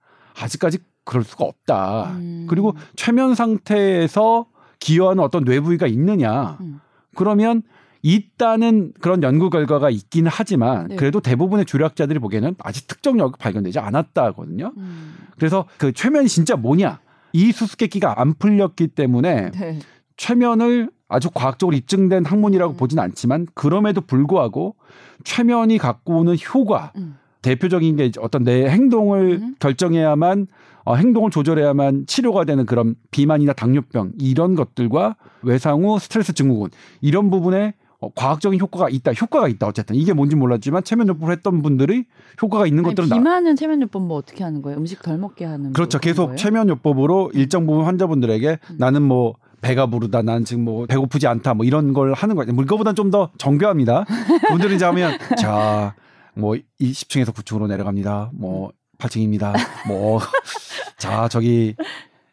아직까지 그럴 수가 없다. 음. 그리고 최면 상태에서 기여하는 어떤 뇌부위가 있느냐? 음. 그러면 있다는 그런 연구 결과가 있긴 하지만 네. 그래도 대부분의 주력자들이 보기에는 아직 특정력이 발견되지 않았다거든요. 음. 그래서 그 최면이 진짜 뭐냐? 이 수수께끼가 안 풀렸기 때문에 네. 최면을 아주 과학적으로 입증된 학문이라고 음. 보진 않지만 그럼에도 불구하고 최면이 갖고 오는 효과 음. 대표적인 게 어떤 내 행동을 음. 결정해야만 어, 행동을 조절해야만 치료가 되는 그런 비만이나 당뇨병 이런 것들과 외상 후 스트레스 증후군 이런 부분에 어, 과학적인 효과가 있다. 효과가 있다. 어쨌든 이게 뭔지 몰랐지만 체면요법을 했던 분들이 효과가 있는 아니, 것들은 나. 비만은 체면요법 뭐 어떻게 하는 거예요? 음식 덜 먹게 하는 그렇죠. 뭐 계속? 체면요법으로 일정 부분 환자분들에게 음. 나는 뭐 배가 부르다, 난 지금 뭐 배고프지 않다, 뭐 이런 걸 하는 거예요. 뭐 이거보다는 좀더 정교합니다. 분들이 이제 하면 자, 뭐 20층에서 9층으로 내려갑니다. 뭐 8층입니다. 뭐 자, 저기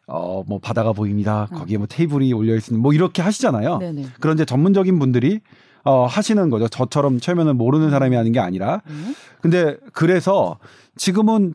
어 뭐 바다가 보입니다. 음. 거기에 뭐 테이블이 올려 있는 뭐 이렇게 하시잖아요. 네네. 그런 이제 전문적인 분들이 어 하시는 거죠. 저처럼 최면을 모르는 사람이 하는 게 아니라. 네. 근데 그래서 지금은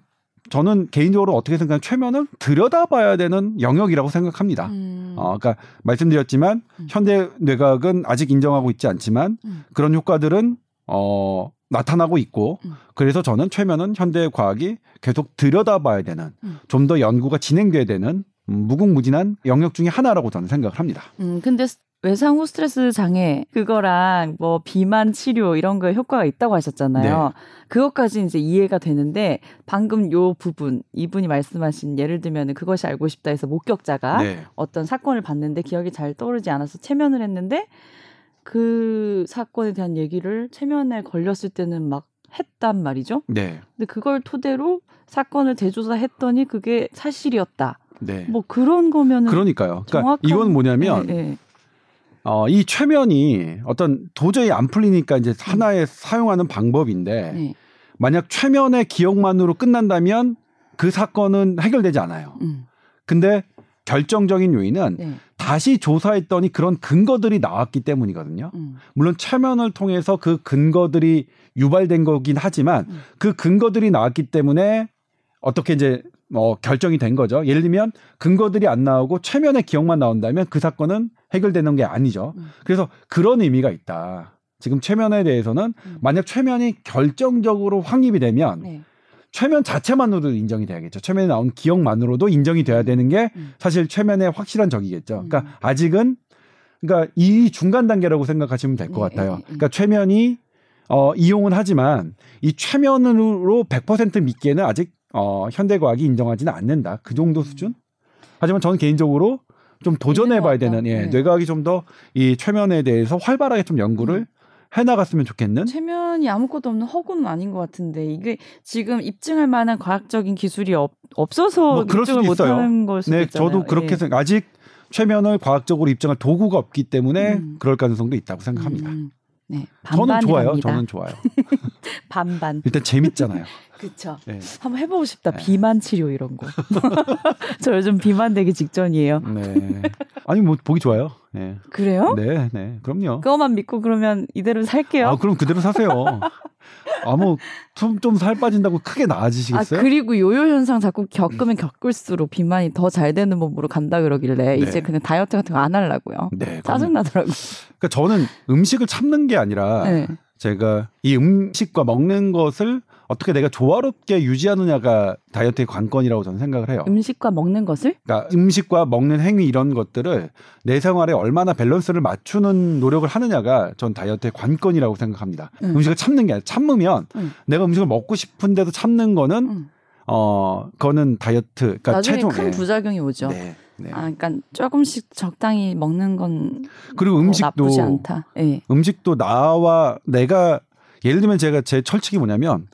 저는 개인적으로 어떻게 생각하면 최면은 들여다봐야 되는 영역이라고 생각합니다. 음. 어, 그러니까 말씀드렸지만 음. 현대 뇌과학은 아직 인정하고 있지 않지만 음. 그런 효과들은 어 나타나고 있고 음. 그래서 저는 최면은 현대 과학이 계속 들여다봐야 되는 음. 좀더 연구가 진행돼야 되는 음, 무궁무진한 영역 중에 하나라고 저는 생각을 합니다. 음, 근데 스- 외상 후 스트레스 장애 그거랑 뭐 비만 치료 이런 거에 효과가 있다고 하셨잖아요. 네. 그것까지 이제 이해가 되는데 방금 요 부분 이분이 말씀하신 예를 들면 그것이 알고 싶다 해서 목격자가 네. 어떤 사건을 봤는데 기억이 잘 떠오르지 않아서 체면을 했는데 그 사건에 대한 얘기를 체면에 걸렸을 때는 막 했단 말이죠. 네. 근데 그걸 토대로 사건을 재조사했더니 그게 사실이었다. 네. 뭐 그런 거면은 그러니까요. 그러니까 이건 뭐냐면 네, 네. 어, 이 최면이 어떤 도저히 안 풀리니까 이제 하나의 사용하는 방법인데 네. 만약 최면의 기억만으로 끝난다면 그 사건은 해결되지 않아요. 음, 근데 결정적인 요인은 네. 다시 조사했더니 그런 근거들이 나왔기 때문이거든요. 음, 물론 최면을 통해서 그 근거들이 유발된 거긴 하지만 음. 그 근거들이 나왔기 때문에 어떻게 이제 뭐 결정이 된 거죠. 예를 들면 근거들이 안 나오고 최면의 기억만 나온다면 그 사건은 해결되는 게 아니죠. 음. 그래서 그런 의미가 있다. 지금 최면에 대해서는 음. 만약 최면이 결정적으로 확립이 되면 네. 최면 자체만으로도 인정이 돼야겠죠. 최면에 나온 기억만으로도 인정이 돼야 되는 게 음. 사실 최면의 확실한 적이겠죠. 음. 그러니까 아직은 그러니까 이 중간 단계라고 생각하시면 될것 네, 같아요. 네, 네. 그러니까 최면이 어 이용은 하지만 이 최면으로 100% 믿기에는 아직 어 현대 과학이 인정하지는 않는다. 그 정도 수준? 하지만 저는 개인적으로 좀 도전해 봐야 있는 것 되는 예. 네. 뇌과학이 좀 더 이 최면에 대해서 활발하게 좀 연구를 음. 해 나갔으면 좋겠는 최면이 아무것도 없는 허구는 아닌 것 같은데 이게 지금 입증할 만한 과학적인 기술이 없, 없어서 뭐 그럴 입증을. 못하는 걸 수도 네, 있잖아요. 저도 그렇게 예. 생각. 아직 최면을 과학적으로 입증할 도구가 없기 때문에 음. 그럴 가능성도 있다고 생각합니다. 음, 네, 저는 좋아요. 저는 좋아요. 반반. 일단 재밌잖아요. 그렇죠. 네. 한번 해보고 싶다. 네. 비만 치료 이런 거. 저 요즘 비만 되기 직전이에요. 네. 아니 뭐 보기 좋아요. 네. 그래요? 네, 네. 그럼요. 그거만 믿고 그러면 이대로 살게요. 아, 그럼 그대로 사세요. 아무 좀 살 빠진다고 크게 아 나아지시겠어요? 그리고 요요 현상 자꾸 겪으면 겪을수록 비만이 더 잘 되는 몸으로 간다 그러길래 네. 이제 그냥 다이어트 같은 거 안 하려고요. 네. 짜증 나더라고. 그러니까 저는 음식을 참는 게 아니라 네. 제가 이 음식과 먹는 것을 어떻게 내가 조화롭게 유지하느냐가 다이어트의 관건이라고 저는 생각을 해요. 음식과 먹는 것을 그러니까 음식과 먹는 행위 이런 것들을 내 생활에 얼마나 밸런스를 맞추는 노력을 하느냐가 전 다이어트의 관건이라고 생각합니다. 음. 음. 식을 참는 게 아니라 참으면 음. 내가 음식을 먹고 싶은데도 참는 거는 음. 어 그거는 다이어트 그러니까 나중에 체중 큰 네. 부작용이 오죠. 네. 네. 아, 그러니까 조금씩 적당히 먹는 건 그리고 뭐 음식도 나쁘지 않다. 예. 음식도 나와 내가 예를 들면 제가 제 철칙이 뭐냐면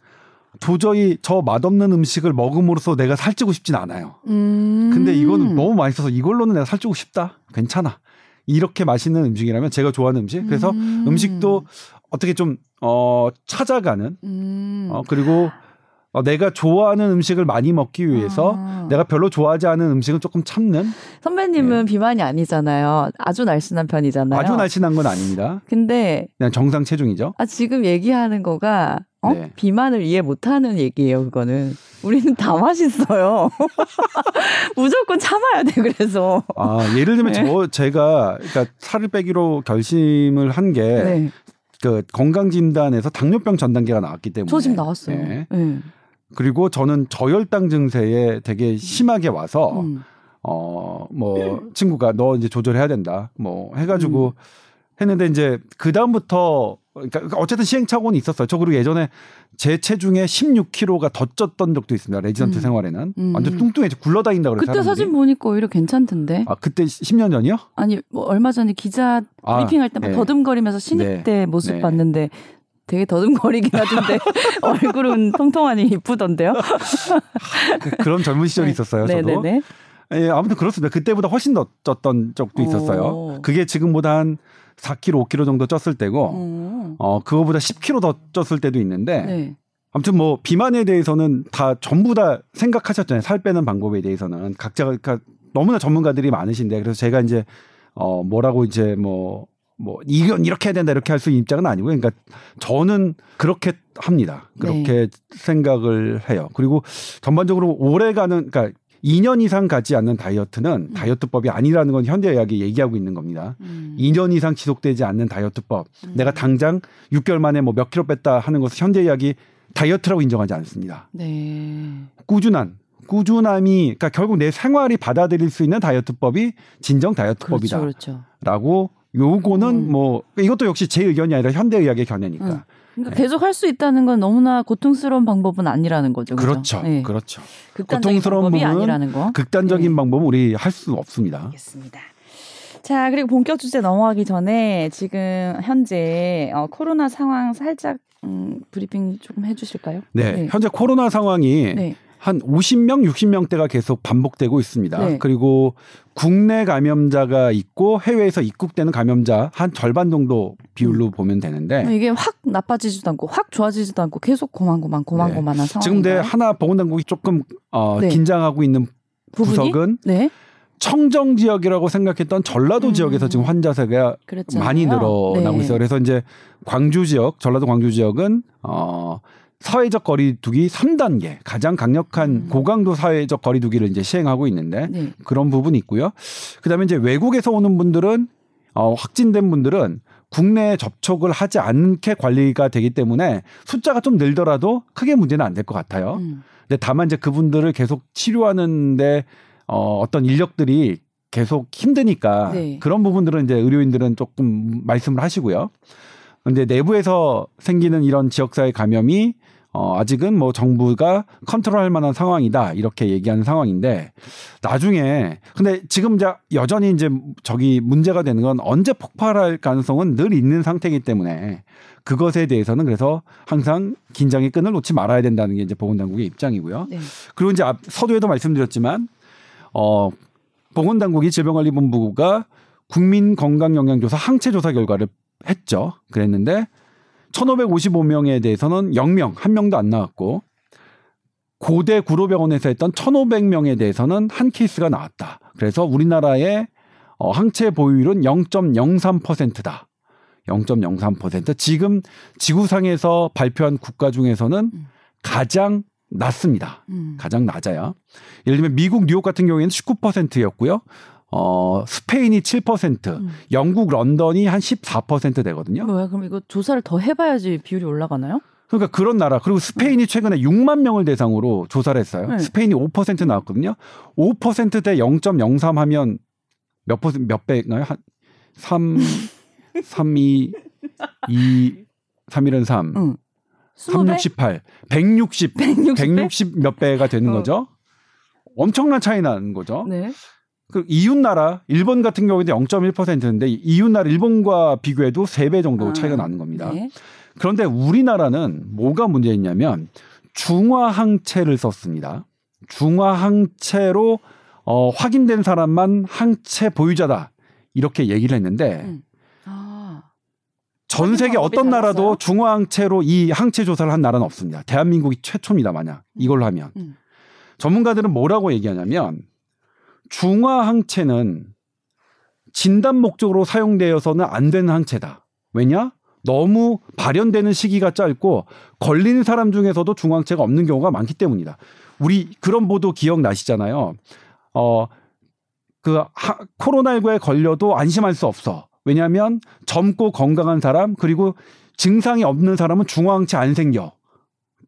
도저히 저 맛없는 음식을 먹음으로써 내가 살찌고 싶진 않아요. 음. 근데 이거는 너무 맛있어서 이걸로는 내가 살찌고 싶다. 괜찮아. 이렇게 맛있는 음식이라면 제가 좋아하는 음식. 그래서 음. 음식도 어떻게 좀 어 찾아가는 음. 어 그리고 어, 내가 좋아하는 음식을 많이 먹기 위해서 아. 내가 별로 좋아하지 않은 음식은 조금 참는 선배님은 비만이 아니잖아요. 아주 날씬한 편이잖아요. 네. 아주 날씬한 건 아닙니다. 근데 그냥 정상 체중이죠. 아 지금 얘기하는 거가 어? 네. 비만을 이해 못하는 얘기예요. 그거는 우리는 다 맛있어요. 무조건 참아야 돼. 그래서 아 예를 들면 네. 저 제가 그러니까 살을 빼기로 결심을 한 게 네. 그 건강진단에서 당뇨병 전 단계가 나왔기 때문에 저 지금 나왔어요. 네. 네. 그리고 저는 저혈당 증세에 되게 심하게 와서 음. 어 뭐 친구가 너 이제 조절해야 된다 뭐 해가지고 음. 했는데 이제 그 다음부터 그러니까 어쨌든 시행착오는 있었어요. 저 그리고 예전에 제 체중에 16kg가 더 쪘던 적도 있습니다. 레지던트 음. 생활에는 음. 완전 뚱뚱해서 굴러다닌다 그래서 그때 사진 보니까 오히려 괜찮던데. 아 그때 10년 전이요? 아니 뭐 얼마 전에 기자 아, 브리핑할 때막 네. 더듬거리면서 신입 네. 때 모습 네. 봤는데 되게 더듬거리긴 하던데 얼굴은 통통하니 이쁘던데요. 그- 그런 젊은 시절이 네. 있었어요. 저도. 네네네. 예, 아무튼 그렇습니다. 그때보다 훨씬 더 쪘던 적도 있었어요. 오. 그게 지금보다 한 4kg, 5kg 정도 쪘을 때고, 어. 어, 그거보다 10kg 더 쪘을 때도 있는데, 네. 아무튼 뭐, 비만에 대해서는 다 전부 다 생각하셨잖아요. 살 빼는 방법에 대해서는. 각자가, 그러니까 너무나 전문가들이 많으신데, 그래서 제가 이제, 어, 뭐라고 이제 뭐, 뭐, 이건 이렇게 해야 된다, 이렇게 할 수 있는 입장은 아니고, 그러니까 저는 그렇게 합니다. 그렇게 생각을 해요. 그리고 전반적으로 오래 가는, 그러니까 2년 이상 가지 않는 다이어트는 다이어트법이 아니라는 건 현대의학이 얘기하고 있는 겁니다. 음. 2년 이상 지속되지 않는 다이어트법. 음. 내가 당장 6개월 만에 뭐 몇 킬로 뺐다 하는 것을 현대의학이 다이어트라고 인정하지 않습니다. 네. 꾸준한 꾸준함이 그러니까 결국 내 생활이 받아들일 수 있는 다이어트법이 진정 그렇죠, 다이어트법이다라고 그렇죠. 요거는 음. 뭐 이것도 역시 제 의견이 아니라 현대의학의 견해니까. 음. 그러니까 계속 할 수 있다는 건 너무나 고통스러운 방법은 아니라는 거죠. 그죠? 그렇죠. 네. 그렇죠. 고통스러운 방법이 아니라는 거. 극단적인 네. 방법은 우리 할 수 없습니다. 알겠습니다. 자, 그리고 본격 주제 넘어가기 전에 지금 현재 어, 코로나 상황 살짝 음, 브리핑 조금 해 주실까요? 네, 네. 현재 코로나 상황이 네. 한 50명, 60명대가 계속 반복되고 있습니다. 네. 그리고 국내 감염자가 있고 해외에서 입국되는 감염자 한 절반 정도 비율로 보면 되는데 이게 확 나빠지지도 않고 확 좋아지지도 않고 계속 고만고만 고만고만한 상황. 네. 지금 근데 하나 보건당국이 조금 어, 네. 긴장하고 있는 부분이 구석은 네, 청정 지역이라고 생각했던 전라도 음. 지역에서 지금 환자 수가. 많이 늘어나고 네. 있어요. 그래서 이제 광주 지역, 전라도 광주 지역은 어 사회적 거리두기 3단계 가장 강력한 음. 고강도 사회적 거리두기를 이제 시행하고 있는데 네. 그런 부분이 있고요. 그다음에 이제 외국에서 오는 분들은 어, 확진된 분들은 국내에 접촉을 하지 않게 관리가 되기 때문에 숫자가 좀 늘더라도 크게 문제는 안 될 것 같아요. 음. 근데 다만 이제 그분들을 계속 치료하는데 어, 어떤 인력들이 계속 힘드니까 네. 그런 부분들은 이제 의료인들은 조금 말씀을 하시고요. 근데 내부에서 생기는 이런 지역사회 감염이 어, 아직은 뭐 정부가 컨트롤할 만한 상황이다 이렇게 얘기하는 상황인데 나중에 근데 지금 이제 여전히 이제 저기 문제가 되는 건 언제 폭발할 가능성은 늘 있는 상태이기 때문에 그것에 대해서는 그래서 항상 긴장의 끈을 놓지 말아야 된다는 게 이제 보건당국의 입장이고요. 네. 그리고 이제 앞 서두에도 말씀드렸지만 어 보건당국이 질병관리본부가 국민건강영양조사 항체조사 결과를 했죠. 그랬는데 1,555명에 대해서는 0명, 한 명도 안 나왔고 고대 구로병원에서 했던 1,500명에 대해서는 한 케이스가 나왔다. 그래서 우리나라의 어, 항체 보유율은 0.03%다. 0.03% 지금 지구상에서 발표한 국가 중에서는 음. 가장 낮습니다. 음. 가장 낮아요. 예를 들면 미국 뉴욕 같은 경우에는 19%였고요. 어, 스페인이 7%, 음. 영국 런던이 한 14% 되거든요. 뭐야 그럼 이거 조사를 더 해봐야지 비율이 올라가나요? 그러니까 그런 나라 그리고 스페인이 최근에 6만 명을 대상으로 조사를 했어요. 네. 스페인이 5% 나왔거든요. 5%대 0.03 하면 몇 퍼센트 몇 배인가요? 한 3, 3, 2, 2, 3일은 3, 응. 3, 68, 160, 160 배? 160 몇 배가 되는 어. 거죠. 엄청난 차이 나는 거죠. 네. 그 이웃 나라 일본 같은 경우에는 0.1%인데 이웃 나라 일본과 비교해도 3배 정도 차이가 아, 나는 겁니다. 네. 그런데 우리나라는 뭐가 문제있냐면 중화항체를 썼습니다. 중화항체로 어, 확인된 사람만 항체 보유자다 이렇게 얘기를 했는데 음. 아. 전 세계 어떤 달랐어요? 나라도 중화항체로 이 항체 조사를 한 나라는 없습니다. 대한민국이 최초입니다. 만약 이걸로 하면 음. 전문가들은 뭐라고 얘기하냐면 중화항체는 진단 목적으로 사용되어서는 안 되는 항체다. 왜냐? 너무 발현되는 시기가 짧고 걸리는 사람 중에서도 중화항체가 없는 경우가 많기 때문이다. 우리 그런 보도 기억나시잖아요. 어, 그 하, 코로나19에 걸려도 안심할 수 없어. 왜냐하면 젊고 건강한 사람 그리고 증상이 없는 사람은 중화항체 안 생겨.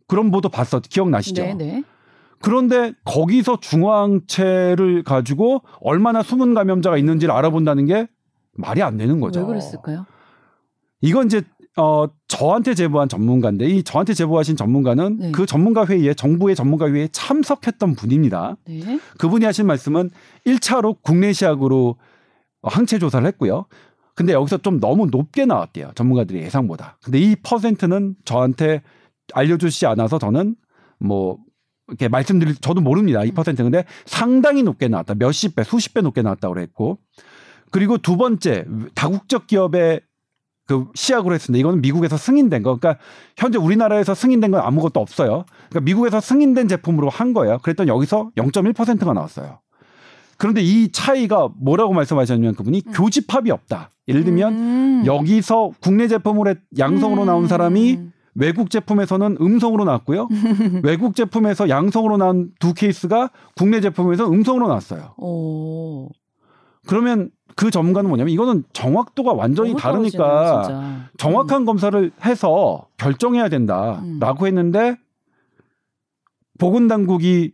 그런 보도 봤어. 기억나시죠? 네, 네. 그런데 거기서 중화항체를 가지고 얼마나 숨은 감염자가 있는지를 알아본다는 게 말이 안 되는 거죠. 왜 그랬을까요? 이건 이제 어 저한테 제보한 전문가인데 이 저한테 제보하신 전문가는 네. 그 전문가 회의에 정부의 전문가 회의에 참석했던 분입니다. 네. 그분이 하신 말씀은 1차로 국내 시약으로 항체 조사를 했고요. 근데 여기서 좀 너무 높게 나왔대요. 전문가들이 예상보다. 근데 이 퍼센트는 저한테 알려주시지 않아서 저는 뭐 이렇게 말씀드릴 저도 모릅니다. 이 퍼센트. 근데 상당히 높게 나왔다. 몇십 배, 수십 배 높게 나왔다고 그랬고. 그리고 두 번째 다국적 기업의 그 시약으로 했습니다. 이거는 미국에서 승인된 거. 그러니까 현재 우리나라에서 승인된 건 아무것도 없어요. 그러니까 미국에서 승인된 제품으로 한 거예요. 그랬더니 여기서 0.1%가 나왔어요. 그런데 이 차이가 뭐라고 말씀하셨냐면 그분이 음. 교집합이 없다. 예를 들면 음. 여기서 국내 제품으로 양성으로 나온 사람이 음. 외국 제품에서는 음성으로 나왔고요. 외국 제품에서 양성으로 나온 두 케이스가 국내 제품에서 음성으로 나왔어요. 오. 그러면 그 전문가는 뭐냐면 이거는 정확도가 완전히 다르니까 진짜. 정확한 검사를 해서 결정해야 된다라고 했는데 보건당국이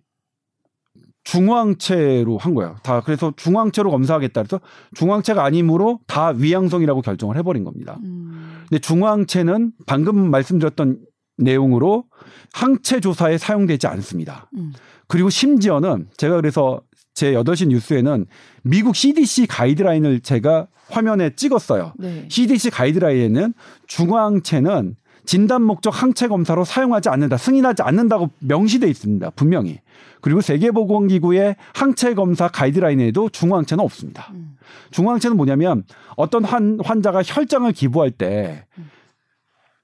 중화항체로 한 거예요. 다 그래서 중화항체로 검사하겠다 그래서 중화항체가 아니므로 다 위양성이라고 결정을 해버린 겁니다. 음. 근데 중화항체는 방금 말씀드렸던 내용으로 항체 조사에 사용되지 않습니다. 음. 그리고 심지어는 제가 그래서 제 8시 뉴스에는 미국 CDC 가이드라인을 제가 화면에 찍었어요. 네. CDC 가이드라인에는 중화항체는 진단 목적 항체 검사로 사용하지 않는다, 승인하지 않는다고 명시돼 있습니다. 분명히. 그리고 세계보건기구의 항체 검사 가이드라인에도 중화항체는 없습니다. 음. 중화항체는 뭐냐면 어떤 환, 환자가 혈장을 기부할 때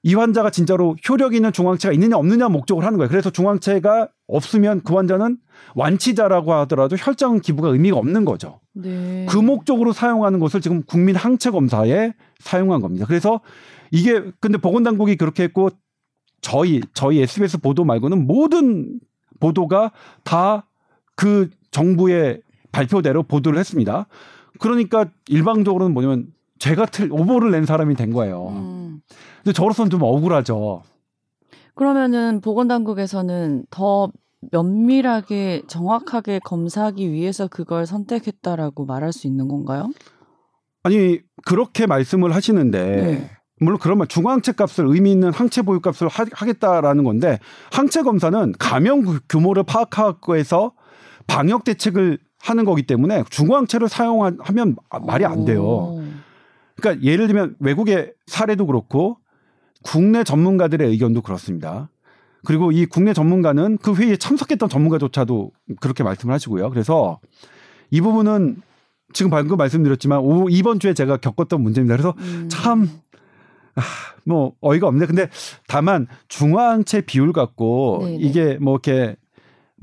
이 환자가 진짜로 효력 있는 중화항체가 있느냐 없느냐 목적으로 하는 거예요. 그래서 중화항체가 없으면 그 환자는 완치자라고 하더라도 혈장 기부가 의미가 없는 거죠. 네. 그 목적으로 사용하는 것을 지금 국민 항체 검사에 사용한 겁니다. 그래서 이게 근데 보건당국이 그렇게 했고 저희 저희 SBS 보도 말고는 모든 보도가 다 그 정부의 발표대로 보도를 했습니다. 그러니까 일방적으로는 뭐냐면 죄가 틀 오보를 낸 사람이 된 거예요. 음. 근데 저로서는 좀 억울하죠. 그러면은 보건당국에서는 더 면밀하게 정확하게 검사하기 위해서 그걸 선택했다라고 말할 수 있는 건가요? 아니 그렇게 말씀을 하시는데 네. 물론 그러면 중앙체 값을 의미 있는 항체 보유 값을 하, 하겠다라는 건데 항체 검사는 감염 구- 규모를 파악하고 해서 방역 대책을 하는 거기 때문에 중앙체를 사용하면 말이 안 돼요. 오. 그러니까 예를 들면 외국의 사례도 그렇고 국내 전문가들의 의견도 그렇습니다. 그리고 이 국내 전문가는 그 회의에 참석했던 전문가조차도 그렇게 말씀을 하시고요. 그래서 이 부분은 지금 방금 말씀드렸지만 오- 이번 주에 제가 겪었던 문제입니다. 그래서 음. 참, 아, 뭐, 어이가 없네. 근데 다만 중화항체 비율 갖고 네네. 이게 뭐 이렇게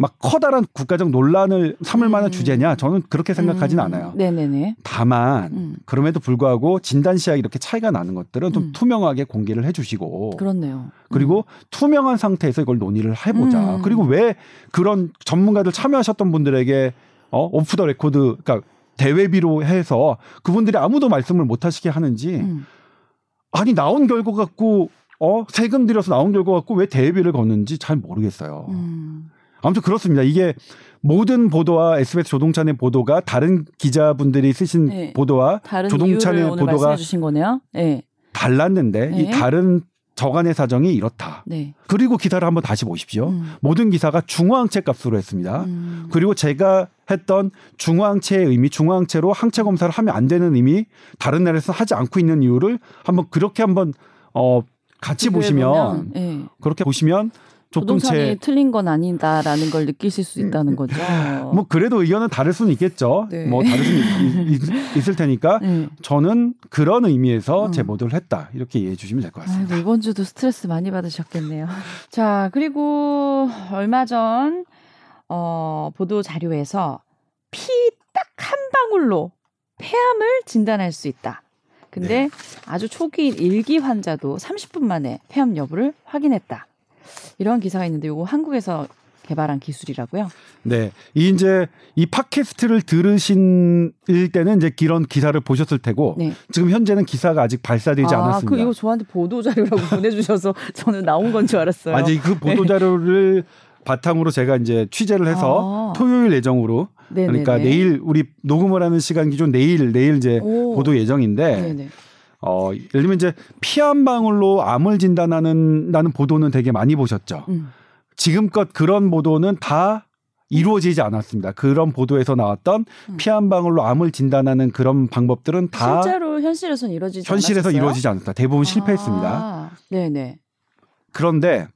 막 커다란 국가적 논란을 삼을 만한 음. 주제냐? 저는 그렇게 생각하진 음. 않아요. 네네네. 다만 음. 그럼에도 불구하고 진단 시약이 이렇게 차이가 나는 것들은 좀 음. 투명하게 공개를 해주시고 그렇네요. 그리고 투명한 상태에서 이걸 논의를 해보자. 음. 그리고 왜 그런 전문가들 참여하셨던 분들에게 어, 오프 더 레코드, 그러니까 대외비로 해서 그분들이 아무도 말씀을 못 하시게 하는지 음. 아니 나온 결과 갖고 어 세금 들여서 나온 결과 갖고 왜 대외비를 거는지 잘 모르겠어요. 음. 아무튼 그렇습니다. 이게 모든 보도와 SBS 조동찬의 보도가 다른 기자분들이 쓰신 네. 보도와 오늘 보도가. 네. 달랐는데 이 네. 다른 저간의 사정이 이렇다. 네. 그리고 기사를 한번 다시 보십시오. 음. 모든 기사가 중화항체 값으로 했습니다. 음. 그리고 제가 했던 중화항체의 의미, 중화항체로 항체 검사를 하면 안 되는 의미, 다른 나라에서 하지 않고 있는 이유를 한번 그렇게 한번 어 같이 보시면 비교해보면, 네. 그렇게 보시면 조동찬이 틀린 건 아니다라는 걸 느끼실 수 있다는 거죠. 뭐 그래도 의견은 다를 수는 있겠죠. 네. 뭐 다를 수는 있, 있- 있을 테니까 네. 저는 그런 의미에서 음. 제 보도를 했다 이렇게 이해해 주시면 될 것 같습니다. 아이고 이번 주도 스트레스 많이 받으셨겠네요. 자 그리고 얼마 전 어, 보도 자료에서 피 딱 한 방울로 폐암을 진단할 수 있다. 근데 아주 초기 일기 환자도 30분 만에 폐암 여부를 확인했다. 이런 기사가 있는데 이거 한국에서 개발한 기술이라고요? 네, 이 이제 이 팟캐스트를 들으신 때는 이제 이런 기사를 보셨을 테고 네. 지금 현재는 기사가 아직 발사되지 아, 않았습니다. 그 이거 저한테 보도 자료라고 보내 주셔서 저는 나온 건 줄 알았어요. 아니 그 보도 자료를 바탕으로 제가 이제 취재를 해서 아. 토요일 예정으로 네네네. 그러니까 내일 우리 녹음을 하는 시간 기준 내일 내일 이제 오. 보도 예정인데 네네. 어 예를 들면 이제 피 한 방울로 암을 진단하는 나는 보도는 되게 많이 보셨죠. 음. 지금껏 그런 보도는 다 이루어지지 않았습니다. 그런 보도에서 나왔던 음. 피한 방울로 암을 진단하는 그런 방법들은 다 실제로 현실에서는 이루어지지 현실에서 않았었어요? 이루어지지 않았다. 대부분 실패했습니다. 아, 네네. 그런데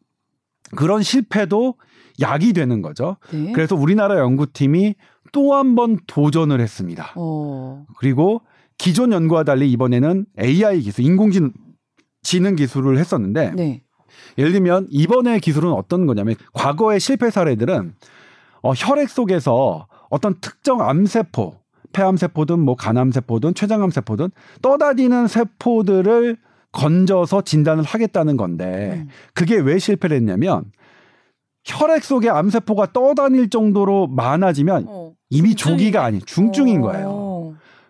그런 실패도 약이 되는 거죠. 네. 그래서 우리나라 연구팀이 또 한 번 도전을 했습니다. 어. 그리고 기존 연구와 달리 이번에는 AI 기술, 인공지능 지능 기술을 했었는데 네. 예를 들면 이번의 기술은 어떤 거냐면 과거의 실패 사례들은 어, 혈액 속에서 어떤 특정 암세포, 폐암세포든 뭐 간암세포든 췌장암세포든 떠다니는 세포들을 건져서 진단을 하겠다는 건데 음. 그게 왜 실패를 했냐면 혈액 속에 암세포가 떠다닐 정도로 많아지면 어. 이미 중증이- 조기가 아닌 중증인 어. 거예요.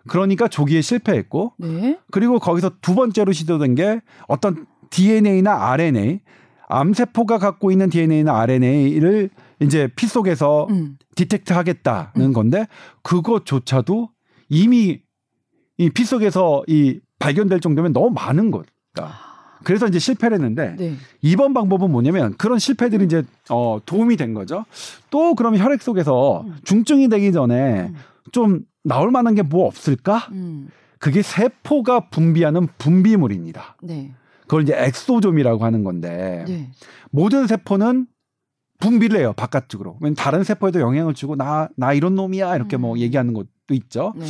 그러니까 조기에 실패했고 네. 그리고 거기서 두 번째로 시도된 게 어떤 DNA나 RNA 암세포가 갖고 있는 DNA나 RNA를 이제 피 속에서 음. detect 하겠다는 음. 건데 그것조차도 이미 이 피 속에서 이 발견될 정도면 너무 많은 거다. 그래서 이제 실패를 했는데 네. 이번 방법은 뭐냐면 그런 실패들이 이제 어 도움이 된 거죠. 또 그럼 혈액 속에서 음. 중증이 되기 전에 음. 좀 나올 만한 게 뭐 없을까? 음. 그게 세포가 분비하는 분비물입니다. 네. 그걸 이제 exosome이라고 하는 건데 네. 모든 세포는 분비를 해요 바깥쪽으로. 왜냐면 다른 세포에도 영향을 주고 나나 이런 놈이야 이렇게 뭐 음. 얘기하는 것도 있죠. 네.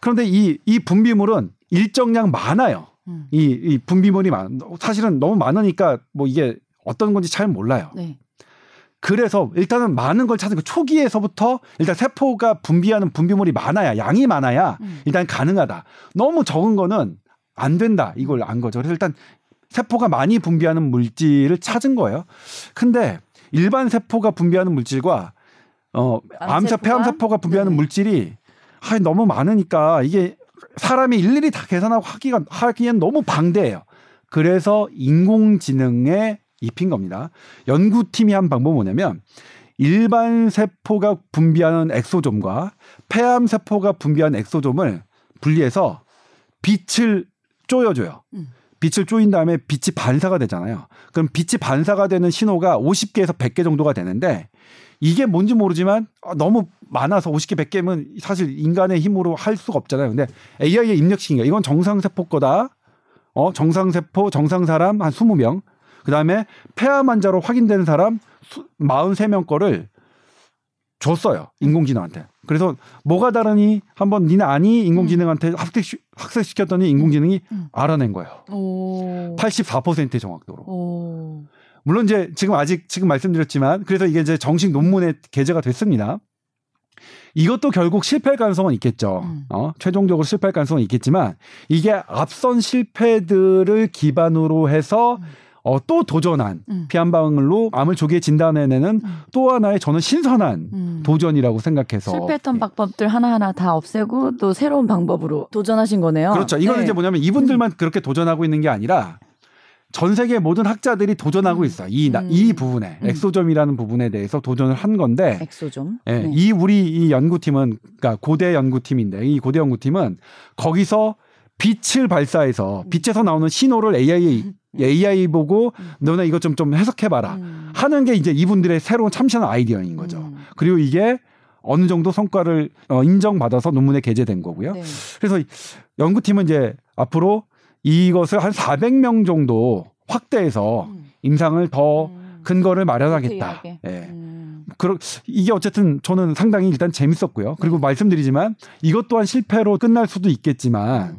그런데 이이 분비물은 일정량 많아요. 음. 이, 이 분비물이 많 사실은 너무 많으니까 뭐 이게 어떤 건지 잘 몰라요. 네. 그래서 일단은 많은 걸 찾는 거 초기에서부터 일단 세포가 분비하는 분비물이 많아야 양이 많아야 음. 일단 가능하다. 너무 적은 거는 안 된다. 이걸 안 거죠. 그래서 일단 세포가 많이 분비하는 물질을 찾은 거예요. 근데 일반 세포가 분비하는 물질과 어 암세 암세포가? 폐암 세포가 분비하는 네. 물질이 아 너무 많으니까 이게 사람이 일일이 다 계산하고 하기가 하기엔 너무 방대해요. 그래서 인공지능에 입힌 겁니다. 연구팀이 한 방법은 뭐냐면 일반 세포가 분비하는 엑소좀과 폐암 세포가 분비하는 엑소좀을 분리해서 빛을 쪼여줘요. 음. 빛을 쪼인 다음에 빛이 반사가 되잖아요. 그럼 빛이 반사가 되는 신호가 50개에서 100개 정도가 되는데 이게 뭔지 모르지만 아, 너무 많아서 50개, 100개면 사실 인간의 힘으로 할 수가 없잖아요. 근데 AI에 입력시킨 거 이건 정상세포 거다. 어, 정상세포, 정상사람 한 20명. 그 다음에 폐암 환자로 확인된 사람 43명 거를 줬어요. 인공지능한테. 그래서 뭐가 다르니 한번 니네 아니 인공지능한테 학습, 학습시켰더니 인공지능이 음. 알아낸 거예요. 오. 84%의 정확도로. 오. 물론 이제 지금 아직 지금 말씀드렸지만 그래서 이게 이제 정식 논문에 게재가 됐습니다. 이것도 결국 실패할 가능성은 있겠죠. 음. 어, 최종적으로 실패할 가능성은 있겠지만 이게 앞선 실패들을 기반으로 해서 음. 어, 또 도전한 음. 피한 방울로 암을 조기에 진단해내는 음. 또 하나의 저는 신선한 음. 도전이라고 생각해서 실패했던 방법들 하나하나 다 없애고 또 새로운 방법으로 도전하신 거네요. 그렇죠. 이거는 네. 이제 뭐냐면 이분들만 그렇게 도전하고 있는 게 아니라 전 세계 모든 학자들이 도전하고 음. 있어요. 이, 나- 음. 이 부분에 음. 엑소점이라는 부분에 대해서 도전을 한 건데 엑소좀. 예, 네. 이 우리 이 연구팀은 그러니까 고대 연구팀인데 이 고대 연구팀은 거기서 빛을 발사해서 빛에서 나오는 신호를 AI AI 보고 음. 너네 이것 좀 좀 해석해 봐라 음. 하는 게 이제 이분들의 새로운 참신한 아이디어인 거죠. 음. 그리고 이게 어느 정도 성과를 어, 인정받아서 논문에 게재된 거고요. 네. 그래서 이 연구팀은 이제 앞으로 이것을 한 400명 정도 확대해서 음. 임상을 더 음. 근거를 마련하겠다. 예. 음. 그러, 이게 어쨌든 저는 상당히 일단 재밌었고요. 그리고 네. 말씀드리지만 이것 또한 실패로 끝날 수도 있겠지만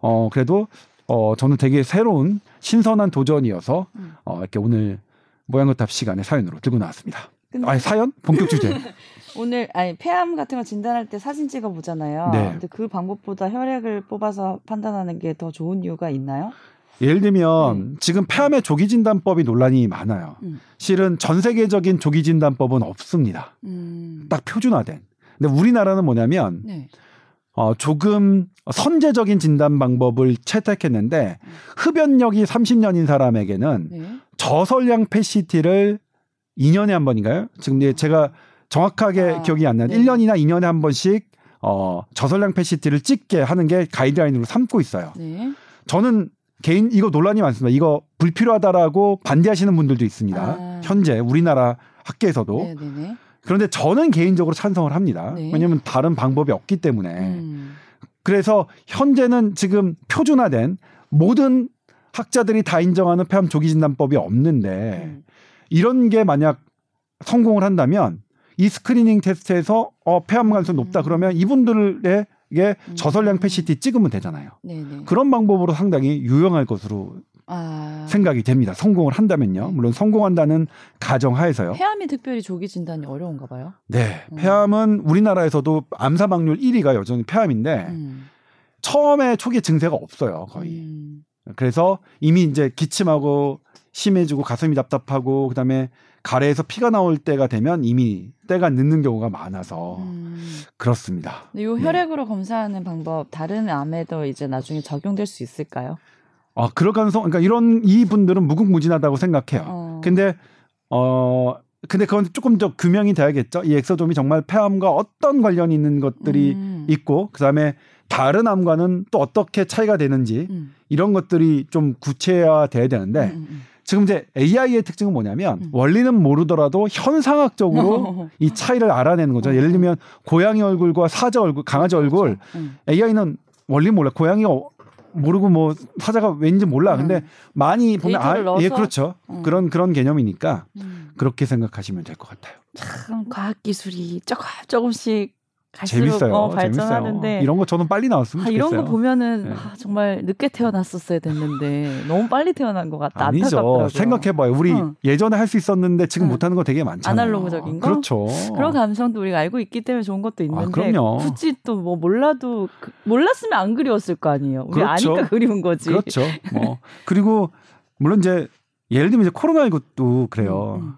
어 그래도 어 저는 되게 새로운 신선한 도전이어서 음. 어 이렇게 오늘 모양거탑 시간에 사연으로 들고 나왔습니다. 근데 아니 사연 본격 주제. 오늘 아니 폐암 같은 거 진단할 때 사진 찍어 보잖아요. 네. 근데 그 방법보다 혈액을 뽑아서 판단하는 게 더 좋은 이유가 있나요? 예를 들면 지금 폐암의 조기 진단법이 논란이 많아요. 음. 실은 전 세계적인 조기 진단법은 없습니다. 음. 딱 표준화된. 근데 우리나라는 뭐냐면 네. 어, 조금 선제적인 진단 방법을 채택했는데 음. 흡연력이 30년인 사람에게는 네. 저설량 PCT를 2년에 한 번인가요? 지금 이제 제가 정확하게 아, 기억이 안 나요. 네. 1년이나 2년에 한 번씩 어, 저설량 PCT를 찍게 하는 게 가이드라인으로 삼고 있어요. 네. 저는 개인 이거 논란이 많습니다. 이거 불필요하다라고 반대하시는 분들도 있습니다. 아. 현재 우리나라 학계에서도 네, 네, 네. 그런데 저는 개인적으로 찬성을 합니다. 네. 왜냐하면 다른 방법이 없기 때문에. 음. 그래서 현재는 지금 표준화된 모든 학자들이 다 인정하는 폐암 조기 진단법이 없는데 음. 이런 게 만약 성공을 한다면 이 스크리닝 테스트에서 어, 폐암 가능성이 높다 음. 그러면 이분들에게 음. 저설량 PCT 찍으면 되잖아요. 네, 네. 그런 방법으로 상당히 유용할 것으로 아. 생각이 됩니다. 성공을 한다면요. 네. 물론 성공한다는 가정하에서요. 폐암이 특별히 조기 진단이 어려운가 봐요. 네. 음. 폐암은 우리나라에서도 암 사망률 1위가 여전히 폐암인데 음. 처음에 초기 증세가 없어요. 거의. 음. 그래서 이미 이제 기침하고 심해지고 가슴이 답답하고 그다음에 가래에서 피가 나올 때가 되면 이미 때가 늦는 경우가 많아서 음. 그렇습니다. 요 네. 혈액으로 검사하는 방법 다른 암에도 이제 나중에 적용될 수 있을까요? 아, 그럴 가능성 그러니까 이런 이 분들은 무궁무진하다고 생각해요. 어. 근데 어 근데 그건 조금 더 규명이 돼야겠죠. 이 엑소좀이 정말 폐암과 어떤 관련이 있는 것들이 음. 있고 그 다음에 다른 암과는 또 어떻게 차이가 되는지 음. 이런 것들이 좀 구체화 돼야 되는데 음, 음, 지금 이제 AI의 특징은 뭐냐면 음. 원리는 모르더라도 현상학적으로 음. 이 차이를 알아내는 거죠. 어. 예를 들면 고양이 얼굴과 사자 얼굴, 강아지 얼굴 음. AI는 원리 몰라. 고양이가 어- 모르고 뭐 사자가 왠지 몰라. 근데 음. 많이 보면 아, 예, 넣어서? 그렇죠. 음. 그런 그런 개념이니까 음. 그렇게 생각하시면 될 것 같아요. 참 과학 기술이 조금 조금씩 재밌어요. 어, 발전하는데 재밌어요. 이런 거 저는 빨리 나왔으면 아, 좋겠어요. 이런 거 보면은 네. 아, 정말 늦게 태어났었어야 됐는데 너무 빨리 태어난 것 같다. 아니죠. 생각해봐요. 우리 응. 예전에 할 수 있었는데 지금 응. 못하는 거 되게 많잖아요. 아날로그적인 거? 그렇죠. 그런 감성도 우리가 알고 있기 때문에 좋은 것도 있는데 그럼요. 굳이 또 뭐 몰라도 그- 몰랐으면 안 그리웠을 거 아니에요. 우리 그렇죠. 아니까 그리운 거지. 그렇죠. 뭐 그리고 물론 이제 예를 들면 이제 코로나 19도 그래요. 음,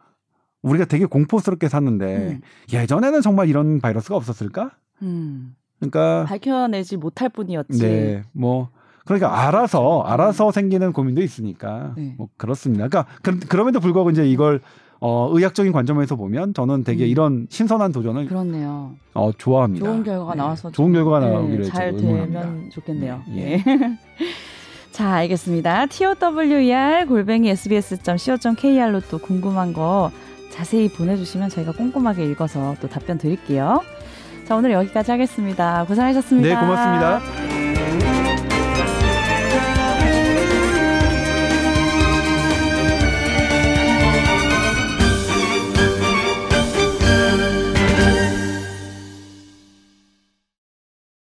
우리가 되게 공포스럽게 샀는데 음. 예전에는 정말 이런 바이러스가 없었을까? 음. 그러니까 밝혀내지 못할 뿐이었지. 네, 뭐 그러니까 알아서 알아서 생기는 고민도 있으니까 네. 뭐 그렇습니다. 그러니까 그, 그럼에도 불구하고 이제 이걸 어, 의학적인 관점에서 보면 저는 되게 음. 이런 신선한 도전을 그렇네요. 어, 좋아합니다. 좋은 결과가 네. 나와서 좋은 결과가 네, 나오기를 잘 응원합니다. 되면 좋겠네요. 예. 예. 자, 알겠습니다. TOWER 골뱅이 sbs.co.kr로 또 궁금한 거 자세히 보내주시면 저희가 꼼꼼하게 읽어서 또 답변 드릴게요. 자, 오늘 여기까지 하겠습니다. 고생하셨습니다. 네, 고맙습니다.